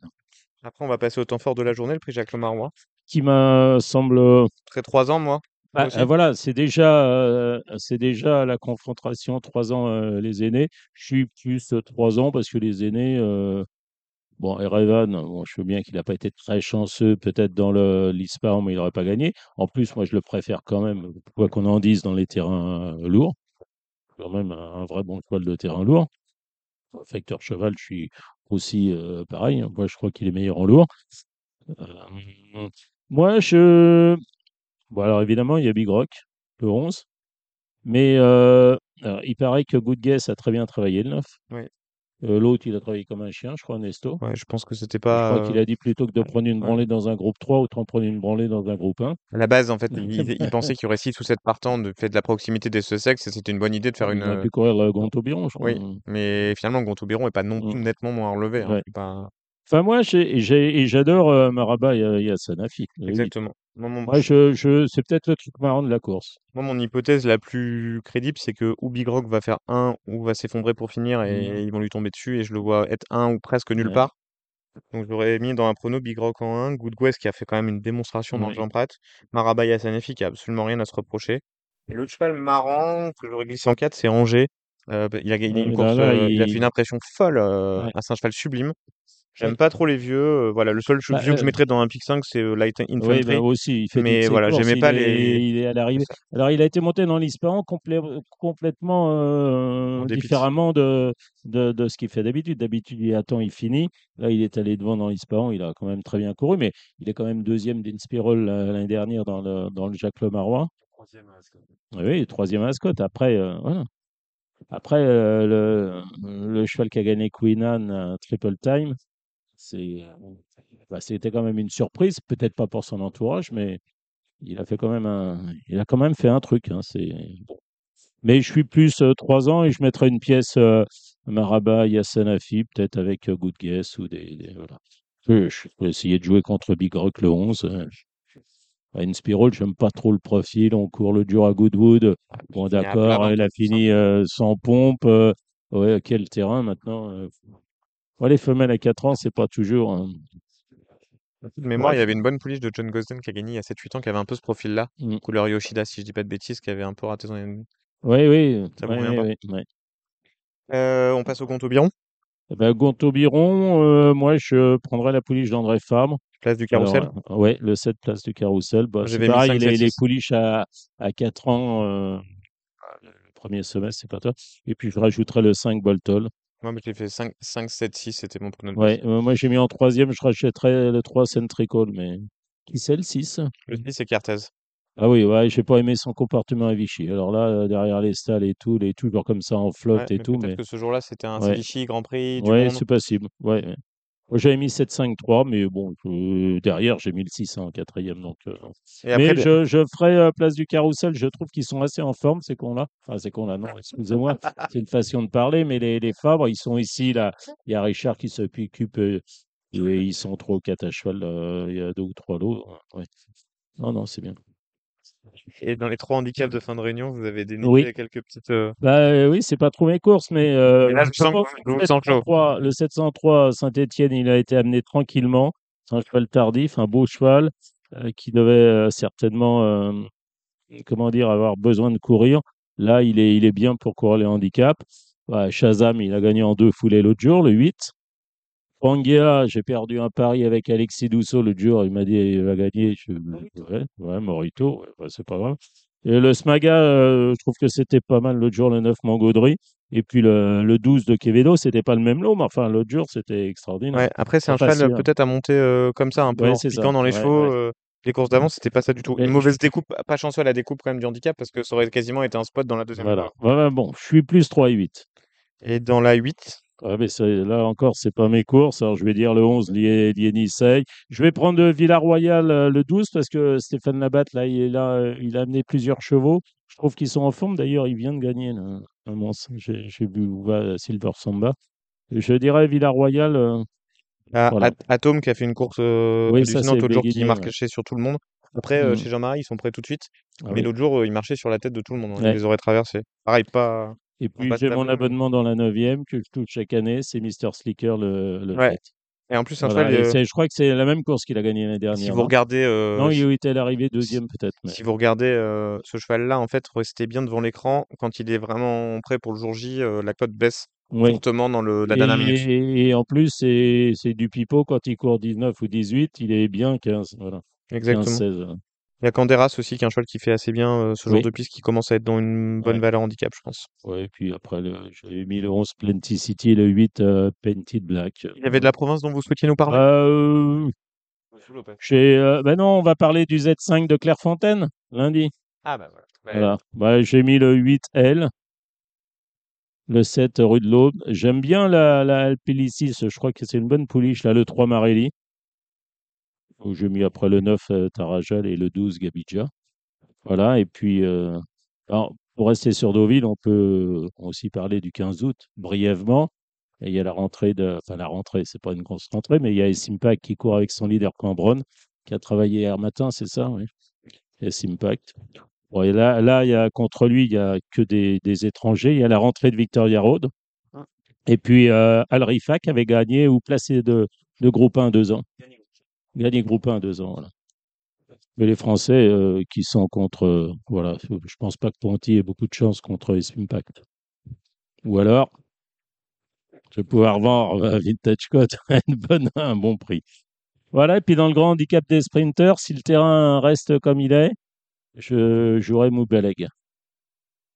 Après, on va passer au temps fort de la journée, le prix Jacques Lemarois. qui me semble. euh, Très trois ans, moi. Bah, euh, voilà, c'est déjà, euh, c'est déjà la confrontation trois ans euh, les aînés. Je suis plus trois ans parce que les aînés, euh, bon, Erevan, bon, je veux bien qu'il n'a pas été très chanceux peut-être dans le l'ISPA, mais il n'aurait pas gagné. En plus, moi, je le préfère quand même, quoi qu'on en dise, dans les terrains euh, lourds. Quand même un, un vrai bon cheval de terrain lourd. Facteur cheval, je suis aussi euh, pareil. hein. Moi, je crois qu'il est meilleur en lourd. Euh, moi, je. Bon, alors évidemment, il y a Big Rock, le 11. Mais euh, alors, il paraît que Good Guess a très bien travaillé le 9. Oui. Euh, L'autre, il a travaillé comme un chien, je crois, Nesto. Ouais, je pense que c'était Je crois pas. qu'il euh, a dit plutôt que de prendre une ouais. branlée dans un groupe 3, autant prendre une branlée dans un groupe 1. À la base, en fait, il, il pensait qu'il y aurait 6 ou 7 partants de fait de la proximité des Sussex, et c'était une bonne idée de faire une. aurait euh, pu courir le Gonto-Biron, je crois. Oui, mais finalement, Gontoubiron est pas non plus Mm. nettement moins relevé. hein. Ouais. Pas... Enfin, moi, j'adore euh, Maraba et le huit. Exactement. Moi, mon, Moi, je, je, c'est peut-être le truc marrant de la course. moi, mon hypothèse la plus crédible, c'est que ou Big Rock va faire 1 ou va s'effondrer pour finir et Mhm. ils vont lui tomber dessus, et je le vois être 1 ou presque nulle Ouais. part. Donc, j'aurais mis dans un prono Big Rock en 1, Good qui a fait quand même une démonstration dans le. Jean Prat, Maraba Yassanafi qui a absolument rien à se reprocher. Et l'autre cheval marrant que j'aurais glissé en 4, c'est Angers. Euh, bah, il a gagné Ouais, une là, course, là, euh, il a fait une impression folle. euh, Ouais. c'est un cheval sublime. J'aime Ouais. pas trop les vieux. euh, voilà, le seul Bah, vieux que je euh, mettrais dans un pick 5, c'est euh, Light Oui, Infantry. bah aussi, il fait Mais voilà, j'aimais il pas est, les. il est à l'arrivée. Alors, il a été monté dans l'Isparan complè- complètement euh, différemment de, de, de ce qu'il fait d'habitude. D'habitude, il attend, il finit. Là, il est allé devant dans l'Isparan, il a quand même très bien couru, mais il est quand même deuxième d'Inspirol l'année dernière dans le, dans le Jacques Lemarois. Oui, troisième à Ascot. Après, euh, voilà. Après, euh, le, le cheval qui a gagné Queen Anne, euh, Triple Time, c'est, euh, bah, c'était quand même une surprise, peut-être pas pour son entourage, mais il a fait quand même un, il a quand même fait un truc. Hein, c'est bon. Mais je suis plus euh, 3 ans et je mettrai une pièce euh, Maraba Yassanafi, peut-être avec euh, Good Guess ou des, des- voilà. Je, je peux essayer de jouer contre Big Rock le 11. euh. À Inspiral, j'aime pas trop le profil. On court le dur à Goodwood. Bon, d'accord, elle a fini euh, sans pompe. ouais, quel terrain maintenant. Ouais, les femelles à 4 ans, c'est pas toujours. hein. De mémoire, il y Bref. avait une bonne pouliche de John Gosden qui a gagné il y a 7-8 ans, qui avait un peu ce profil-là, Mm. couleur Yoshida, si je dis pas de bêtises, qui avait un peu raté son... Oui, oui, Ça ouais, pas? Euh, on passe au compte au biron, Eh ben, Gontaut-Biron, euh, moi, je prendrais la pouliche d'André Fabre. place du Alors, carrousel. euh, ouais, le 7 place du carrousel. Bah, c'est J'avais mis pareil, 5, les, 7, les 6. pouliches à, à 4 ans, euh, le premier semestre, c'est pas toi. Et puis, je rajouterais le 5 Boltol. Moi, je l'ai fait 5, 5, 7, 6, c'était mon pronostic. Ouais, euh, moi, j'ai mis en troisième, je rachèterais le 3 Centrical, mais qui c'est le 6? Le 6, c'est Cartez. Ah oui, ouais, j'ai pas aimé son comportement à Vichy. Alors là, euh, derrière les stalles et tout, il est toujours comme ça en flotte Ouais, et mais tout, peut-être mais que ce jour-là, c'était un ouais, Vichy Grand Prix du ouais, monde. c'est possible. Ouais, ouais. Moi, j'avais mis 7-5-3, mais bon, je- derrière, j'ai mis le 6 en quatrième. Donc, euh, Et après, Mais je, je ferai euh, place du carrousel. Je trouve qu'ils sont assez en forme, ces cons-là. Enfin, ces cons-là, non, excusez-moi. C'est une façon de parler, mais les, les Fabres, ils sont ici, là. Il y a Richard qui s'occupe. euh, et ils sont ou quatre à cheval. euh, il y a deux ou trois lots. Ouais. Non, non, c'est bien. Et dans les trois handicaps de fin de réunion, vous avez déniché Oui. quelques petites. euh, Bah euh, oui, c'est pas trop mes courses, mais euh, là, je je sens pense que le vous sens chaud. 703, le 703 Saint-Étienne, il a été amené tranquillement. C'est un cheval tardif, un beau cheval euh, qui devait euh, certainement, comment dire, avoir besoin de courir. Là, il est, il est bien pour courir les handicaps. Ouais, Shazam, il a gagné en deux foulées l'autre jour, le 8. Pangea, j'ai perdu un pari avec Alexis Dousseau l'autre jour. Il m'a dit il va gagner. Je, ouais, ouais, Morito, ouais, bah, c'est pas grave. Et le Smaga, euh, je trouve que c'était pas mal l'autre jour, le 9 Mangaudry. Et puis le, le 12 de Quevedo, c'était pas le même lot, mais enfin, l'autre jour, c'était extraordinaire. Ouais, après, c'est un cheval facile. peut-être à monter euh, comme ça, un peu Ouais, en c'est ça. dans les Ouais, chevaux. euh, les courses d'avant, c'était pas ça du tout. Une mauvaise découpe, pas chanceux à la découpe quand même du handicap, parce que ça aurait quasiment été un spot dans la deuxième Voilà. ouais, bon, je suis plus 3 et 8. Et dans la 8, Ouais, mais là encore, c'est pas mes courses. Alors, je vais dire le 11, Lie- Lienissei. Je vais prendre euh, Villarroyal euh, le 12 parce que Stéphane Labatte, là, il est là, euh, il a amené plusieurs chevaux. Je trouve qu'ils sont en forme. D'ailleurs, il vient de gagner là, un monstre. J'ai vu où va Silver Samba. Je dirais Villarroyal. euh, voilà. At- Atome qui a fait une course euh, Oui, l'autre jour qui ouais. marchait sur tout le monde. Après, euh, Mm. chez Jean-Marie, ils sont prêts tout de suite. Ah mais oui. l'autre jour, euh, il marchait sur la tête de tout le monde. hein. Il Ouais. les aurait traversés. Pareil, pas. Et puis, j'ai mon abonnement dans la 9e que je touche chaque année. C'est Mister Slicker le, le Ouais. fait. Et en plus, un Voilà. euh, je crois que c'est la même course qu'il a gagnée l'année si dernière. vous non? regardez, euh, Non, si, il était l'arrivée deuxième peut-être. mais- si vous regardez euh, ce cheval-là, en fait, restez bien devant l'écran. Quand il est vraiment prêt pour le jour J, euh, la cote baisse Oui. fortement dans le, la dernière minute. Et, et en plus, c'est du pipeau. Quand il court 19 ou 18, il est bien 15. Voilà. 15, Exactement. 16. Voilà. Il y a Canderas aussi, qui est un cheval qui fait assez bien euh, ce genre Oui. de piste, qui commence à être dans une bonne Ouais. valeur handicap, je pense. Ouais, et puis après, le- j'avais mis le 11 Plenty City et le 8 euh, Painted Black. Il y avait de la province dont vous souhaitiez nous parler? Euh, j'ai, euh, ben non, on va parler du Z5 de Clairefontaine lundi. Ah bah voilà. Bah, Voilà. Bah, j'ai mis le 8L, le 7 rue de l'Aube. J'aime bien la, la je crois que c'est une bonne pouliche, là, le 3 Marelli. Où J'ai mis après le 9 euh, Tarajal et le 12 Gabidja. Voilà, et puis, euh, alors, pour rester sur Deauville, on peut aussi parler du 15 août, brièvement. Et il y a la rentrée de, enfin la rentrée, c'est pas une grosse rentrée, mais il y a Simpact qui court avec son leader Cambronne, qui a travaillé hier matin, c'est ça, oui. Simpact. Bon, et là, là, il y a contre lui, il y a que des, des étrangers. Il y a la rentrée de Victoria Road. Et puis euh, Al Rifak avait gagné ou placé de, de groupe 1 deux ans. Gagné groupe 1 deux ans, voilà. Mais les Français euh, qui sont contre, euh, voilà, je pense pas que Ponty ait beaucoup de chance contre Impact. Ou alors, je vais pouvoir vendre euh, Vintage Code à une bonne, à un bon prix. Voilà, et puis dans le grand handicap des sprinters, si le terrain reste comme il est, je jouerai Moubaleg.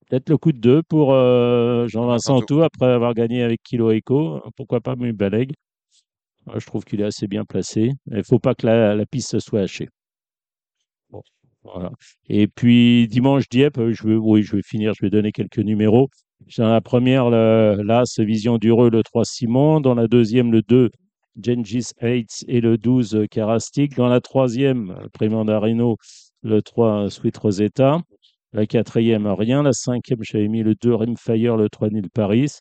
Peut-être le coup de deux pour euh, Jean-Vincent Tout après avoir gagné avec Kilo Eco. Pourquoi pas Moubaleg Moi, Je trouve qu'il est assez bien placé. Il ne faut pas que la, la piste soit hachée. Bon, voilà. Et puis dimanche Dieppe, euh, je vais, oui, je vais finir, je vais donner quelques numéros. Dans la première, l'As Vision d'Ureux, le 3 Simon. Dans la deuxième, le 2 Gengis Hates et le 12 Karastik. Dans la troisième, Primandarino, le 3 Sweet Rosetta. La quatrième, rien. La cinquième, j'avais mis le 2 Rimfire, le 3 Nil Paris.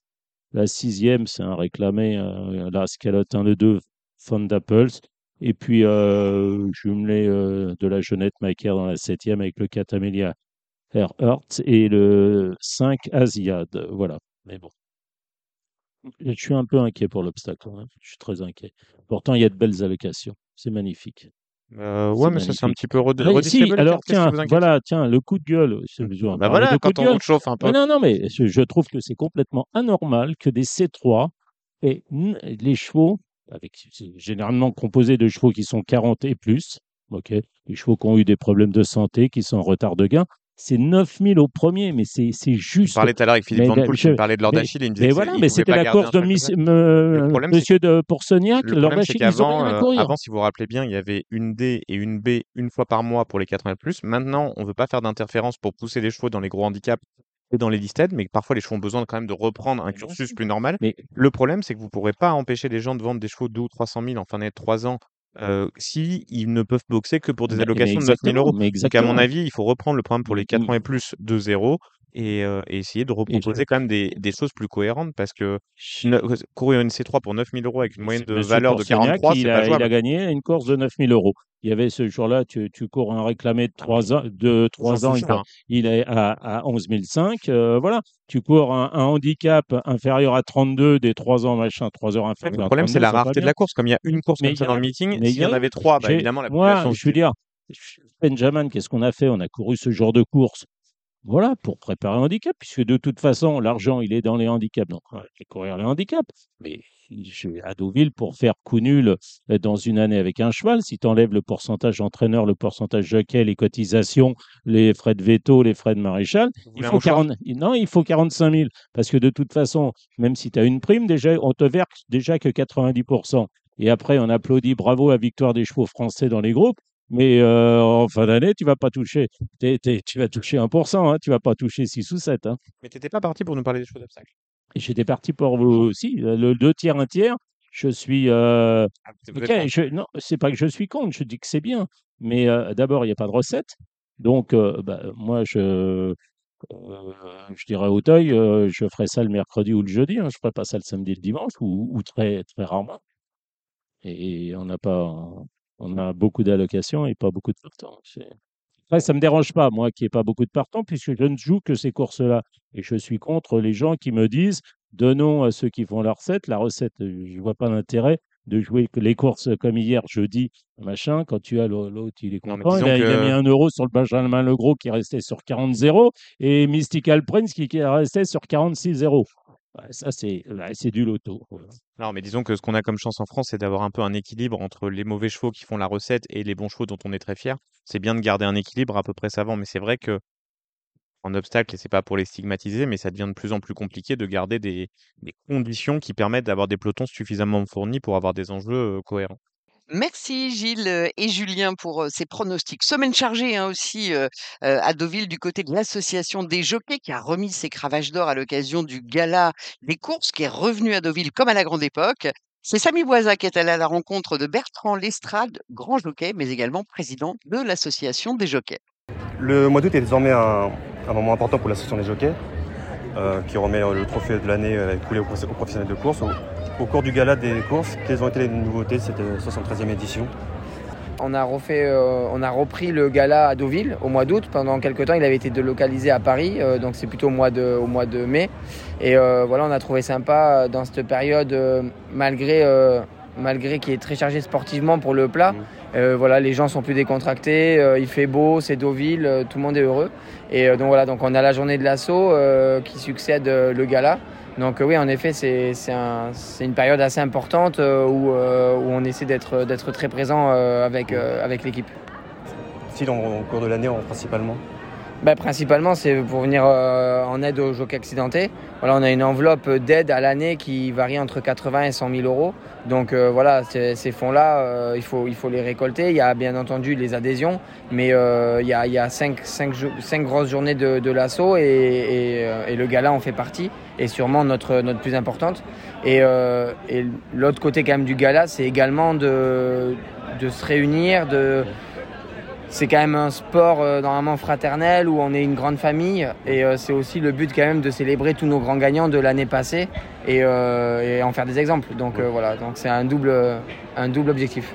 La sixième, c'est un réclamé, euh, la Scalotin, le 2 Fonda Pulse. Et puis, euh, jumelé euh, de la Jeunette Macaire dans la septième avec le 4 Amelia et le 5 Asiad. Voilà. Mais bon. Je suis un peu inquiet pour l'obstacle. hein. Je suis très inquiet. Pourtant, il y a de belles allocations. C'est magnifique. Euh, ouais, mais ça, c'est un petit peu si, les alors tiens, voilà, tiens, le coup de gueule. c'est- on va Bah voilà, quand de on gueule. chauffe un peu. Mais non, non, mais je, je trouve que c'est complètement anormal que des C3 et les chevaux, avec généralement composés de chevaux qui sont 40 et plus, ok, les chevaux qui ont eu des problèmes de santé, qui sont en retard de gain, c'est 9000 au premier, mais c'est c'est Je juste. parlais tout à l'heure avec Philippe Van da- Poel qui je- me parlait de Lord mais, Achille et il me disait mais voilà, il mais c'était la course de me- Le problème, c'est Monsieur de Pourcegnac, Le Lord problème, c'est Achille, ils ont qu'avant, rien à euh, courir. avant, si vous vous rappelez bien, il y avait une D et une B une fois par mois pour les 80 plus. Maintenant, on veut pas faire d'interférence pour pousser les chevaux dans les gros handicaps et dans les listed, mais parfois les chevaux ont besoin quand même de reprendre un cursus plus normal. Mais Le problème, c'est que vous pourrez pas empêcher les gens de vendre des chevaux de 2 ou 300 000 en fin d'année de 3 ans euh, si ils ne peuvent boxer que pour des mais, mais allocations de 9 000 exactement, euros. mais Donc, à mon avis, il faut reprendre le programme pour les M- 80 et m- plus de zéro et, euh, et essayer de et reproposer quand même des, des choses plus cohérentes parce que ne- courir une C3 pour 9 000 euros avec une Mais moyenne de valeur de Porcegnac, 43, il c'est pas a, il a gagné une course de 9000 euros. Il y avait ce jour-là, tu, tu cours un réclamé de Ah, 3 ans, de J'en 3 ans, il, hein. est à, à 11 500. euh, voilà, tu cours un, un handicap inférieur à 32 des 3 ans, machin, 3 heures Le inférieur à problème, c'est 32, la rareté de la course. Comme il y a une course Mais comme ça dans le meeting, s'il y y en avait trois, bah, j'ai, évidemment, la moi, population je veux dire, Benjamin, qu'est-ce qu'on a fait? On a couru ce genre de course. Voilà, pour préparer un handicap, puisque de toute façon, l'argent, il est dans les handicaps. Donc, on va courir les handicaps. Mais je vais à Deauville pour faire coup nul euh, dans une année avec un cheval. Si tu enlèves le pourcentage entraîneur, le pourcentage jockey, les cotisations, les frais de veto, les frais de maréchal, il faut mouchoir 40, non, il faut 45 000. Parce que de toute façon, même si tu as une prime, déjà, on te verse déjà que 90%. Et après, on applaudit bravo à victoire des chevaux français dans les groupes. Mais euh, en fin d'année, tu vas pas toucher, tu vas toucher 1%, hein, tu vas pas toucher 6 ou 7. Hein. Mais t'étais pas parti pour nous parler des chevaux d'obstacle. Et j'étais parti pour vous aussi, euh, le deux tiers, un tiers. Je suis. euh, Ah, je, non, c'est pas que je suis contre, je dis que c'est bien. Mais euh, d'abord, il n'y a pas de recette. Donc, bah, moi, je, je dirais au Auteuil, euh, je ferai ça le mercredi ou le jeudi. Hein, je ferai pas ça le samedi et le dimanche, ou, ou très, très rarement. Et, on n'a pas. On a beaucoup d'allocations et pas beaucoup de partants. Après, ça me dérange pas, moi, qu'il n'y ait pas beaucoup de partants, puisque je ne joue que ces courses-là. Et je suis contre les gens qui me disent donnons à ceux qui font la recette. La recette, euh, je vois pas d'intérêt de jouer les courses comme hier, jeudi, machin, quand tu as l'au- l'autre, il est content. Il a, il a mis un euro sur le Benjamin Legros qui restait sur 40-0 et Mystical Prince qui, qui restait sur 46-0. Ça, c'est ouais, c'est du loto. Non, mais disons que ce qu'on a comme chance en France, c'est d'avoir un peu un équilibre entre les mauvais chevaux qui font la recette et les bons chevaux dont on est très fier. C'est bien de garder un équilibre à peu près savant, mais c'est vrai que en obstacle, et c'est pas pour les stigmatiser, mais ça devient de plus en plus compliqué de garder des, des conditions qui permettent d'avoir des pelotons suffisamment fournis pour avoir des enjeux cohérents. Merci Gilles euh, et Julien pour euh, ces pronostics. Semaine chargée hein, aussi euh, à Deauville du côté de l'association des jockeys qui a remis ses cravaches d'or à l'occasion du gala des courses qui est revenu à Deauville comme à la grande époque. C'est Samy Boisa qui est allé à la rencontre de Bertrand Lestrade, grand jockey, mais également président de l'association des jockeys. Le mois d'août est désormais un, moment important pour l'association des jockeys, qui remet le trophée de l'année aux, professionnels de course. Au cours du gala des courses, quelles ont été les nouveautés de cette euh, 73e édition? On a, refait, euh, on a repris le gala à Deauville au mois d'août. Pendant quelques temps, il avait été délocalisé à Paris, euh, donc c'est plutôt au mois de, au mois de mai. Et euh, voilà, on a trouvé sympa euh, dans cette période, euh, malgré, euh, malgré qu'il est très chargé sportivement pour le plat. Euh, voilà, les gens sont plus décontractés, euh, il fait beau, c'est Deauville, euh, tout le monde est heureux. Et euh, donc voilà, donc on a la journée de l'assaut euh, qui succède euh, le gala. Donc euh, oui, en effet, c'est c'est un- une période assez importante euh, où, euh, où on essaie d'être d'être très présent avec, avec l'équipe. Si, dans- au cours de l'année en- principalement Bah, principalement, c'est pour venir euh, en aide aux jockeys accidentés. Voilà, on a une enveloppe d'aide à l'année qui varie entre 80 et 100 000 euros. Donc euh, voilà, ces fonds-là, euh, il, faut, il faut les récolter. Il y a bien entendu les adhésions, mais il y a, il y a cinq, cinq, cinq grosses journées de, de l'assaut et, et, le gala en fait partie, et sûrement notre, notre plus importante. Et, et l'autre côté quand même du gala, c'est également de, de se réunir, de c'est quand même un sport euh, normalement fraternel où on est une grande famille et euh, c'est aussi le but quand même de célébrer tous nos grands gagnants de l'année passée et, euh, et en faire des exemples. Donc euh, voilà, donc c'est un double, un double objectif.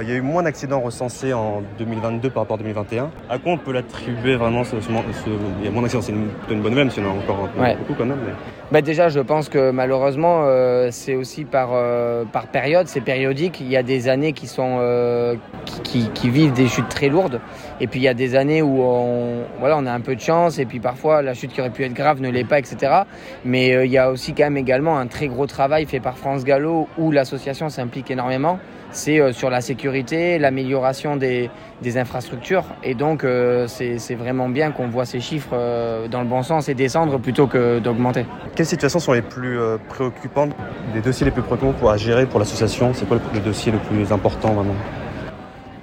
Il y a eu moins d'accidents recensés en 2022 par rapport à 2021. À quoi on peut l'attribuer vraiment ce, ce- ce- Il y a moins d'accidents, c'est une, bonne en a encore un peu Ouais. beaucoup quand même. mais- Bah déjà, je pense que malheureusement, euh, c'est aussi par, euh, par période, c'est périodique. Il y a des années qui, sont, euh, qui, vivent des chutes très lourdes. Et puis il y a des années où on, voilà, on a un peu de chance. Et puis parfois, la chute qui aurait pu être grave ne l'est pas, etc. Mais euh, il y a aussi quand même également un très gros travail fait par France Gallo où l'association s'implique énormément. C'est euh, sur la sécurité, l'amélioration des, des infrastructures. Et donc, euh, c'est vraiment bien qu'on voit ces chiffres euh, dans le bon sens et descendre plutôt que d'augmenter. Quelles situations sont les plus préoccupantes, les dossiers les plus préoccupants pour à gérer pour l'association? C'est quoi le, dossier le plus important vraiment?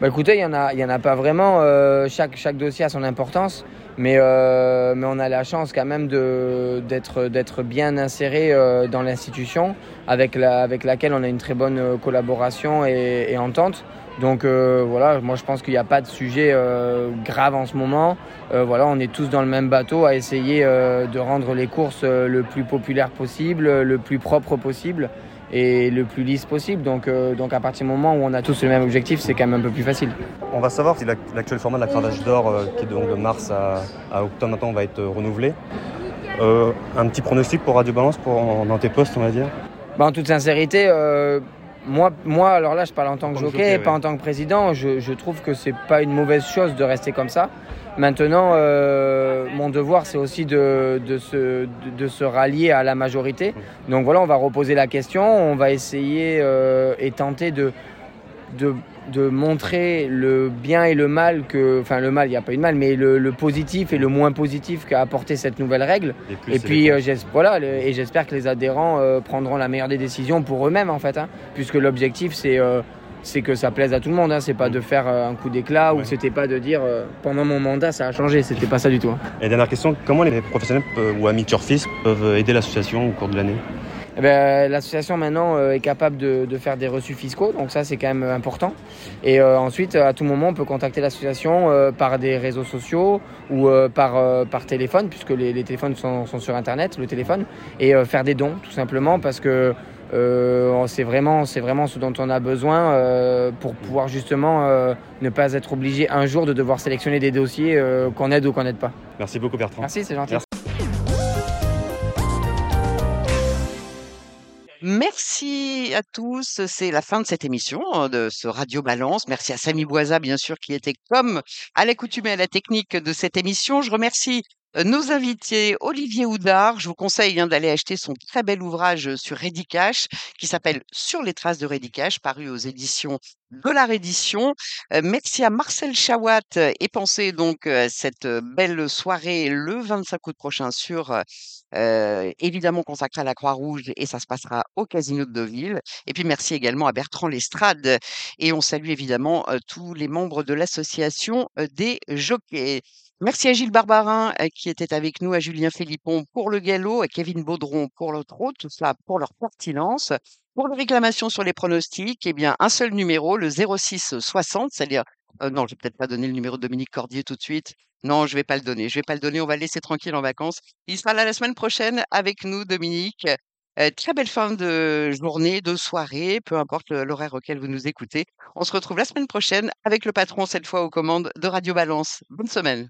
Bah écoutez, il y en en a pas vraiment. euh, chaque, chaque dossier a son importance, mais, euh, mais on a la chance quand même de, d'être, bien inséré euh, dans l'institution, avec, la, avec laquelle on a une très bonne euh, collaboration et, et entente. Donc euh, voilà, moi je pense qu'il n'y a pas de sujet euh, grave en ce moment. Euh, voilà, on est tous dans le même bateau à essayer euh, de rendre les courses le plus populaire possible, le plus propre possible et le plus lisse possible. Donc, euh, donc à partir du moment où on a tous le même objectif, c'est quand même un peu plus facile. On va savoir si l'ac- l'actuel format de la Cravage d'Or, euh, qui est donc de mars à, à octobre maintenant, va être euh, renouvelé. Euh, un petit pronostic pour Radio Balance pour, dans tes postes, on va dire Bah, en toute sincérité, moi, moi, alors là, je parle en tant que jockey, pas en tant que président. Je, je trouve que c'est pas une mauvaise chose de rester comme ça. Maintenant, euh, mon devoir, c'est aussi de, de, se, de, de se rallier à la majorité. Donc voilà, on va reposer la question, on va essayer euh, et tenter de, de, de montrer le bien et le mal que, enfin le mal, il n'y a pas eu de mal, mais le, le positif et le moins positif qu'a apporté cette nouvelle règle. Et puis, euh, voilà, le- et j'espère que les adhérents prendront la meilleure des décisions pour eux-mêmes, en fait, hein, puisque l'objectif, c'est c'est que ça plaise à tout le monde. Hein, c'est pas de faire euh, un coup d'éclat ou c'était pas de dire euh, pendant mon mandat ça a changé. C'était pas ça du tout. hein. Et dernière question, comment les professionnels peuvent- ou amis turfistes peuvent aider l'association au cours de l'année? Eh ben, L'association maintenant euh, est capable de, de faire des reçus fiscaux, donc ça c'est quand même important. Et euh, ensuite, à tout moment, on peut contacter l'association euh, par des réseaux sociaux ou par, par téléphone, puisque les, les téléphones sont, sont sur Internet, le téléphone, et faire des dons, tout simplement, parce que euh, c'est vraiment, c'est vraiment ce dont on a besoin euh, pour pouvoir justement euh, ne pas être obligé un jour de devoir sélectionner des dossiers euh, qu'on aide ou qu'on n'aide pas. Merci beaucoup Bertrand. Merci, c'est gentil. Merci. Merci à tous. C'est la fin de cette émission, de ce Radio Balance. Merci à Samy Boisa, bien sûr, qui était comme à l'accoutumée à la technique de cette émission. Je remercie euh, nos invités, Olivier Houdard. Je vous conseille hein, d'aller acheter son très bel ouvrage sur Redicash qui s'appelle Sur les traces de Redicash, paru aux éditions de la Reddition. Euh, merci à Marcel Chawat euh, et pensez donc euh, cette euh, belle soirée le 25 août prochain sur évidemment consacré à la Croix-Rouge et ça se passera au Casino de Deauville. Et puis merci également à Bertrand Lestrade et on salue évidemment tous les membres de l'association des jockeys. Merci à Gilles Barbarin euh, qui était avec nous, à Julien Philippon pour le galop, à Kevin Baudron pour trot, tout cela pour leur pertinence. Pour les réclamations sur les pronostics, eh bien un seul numéro, le 06 60, c'est-à-dire euh, non, je vais peut-être pas donner le numéro de Dominique Cordier tout de suite. Non, je vais pas le donner. Je vais pas le donner. On va le laisser tranquille en vacances. Il sera là la semaine prochaine avec nous, Dominique. Euh, très belle fin de journée, de soirée, peu importe l'horaire auquel vous nous écoutez. On se retrouve la semaine prochaine avec le patron, cette fois aux commandes de Radio Balance. Bonne semaine.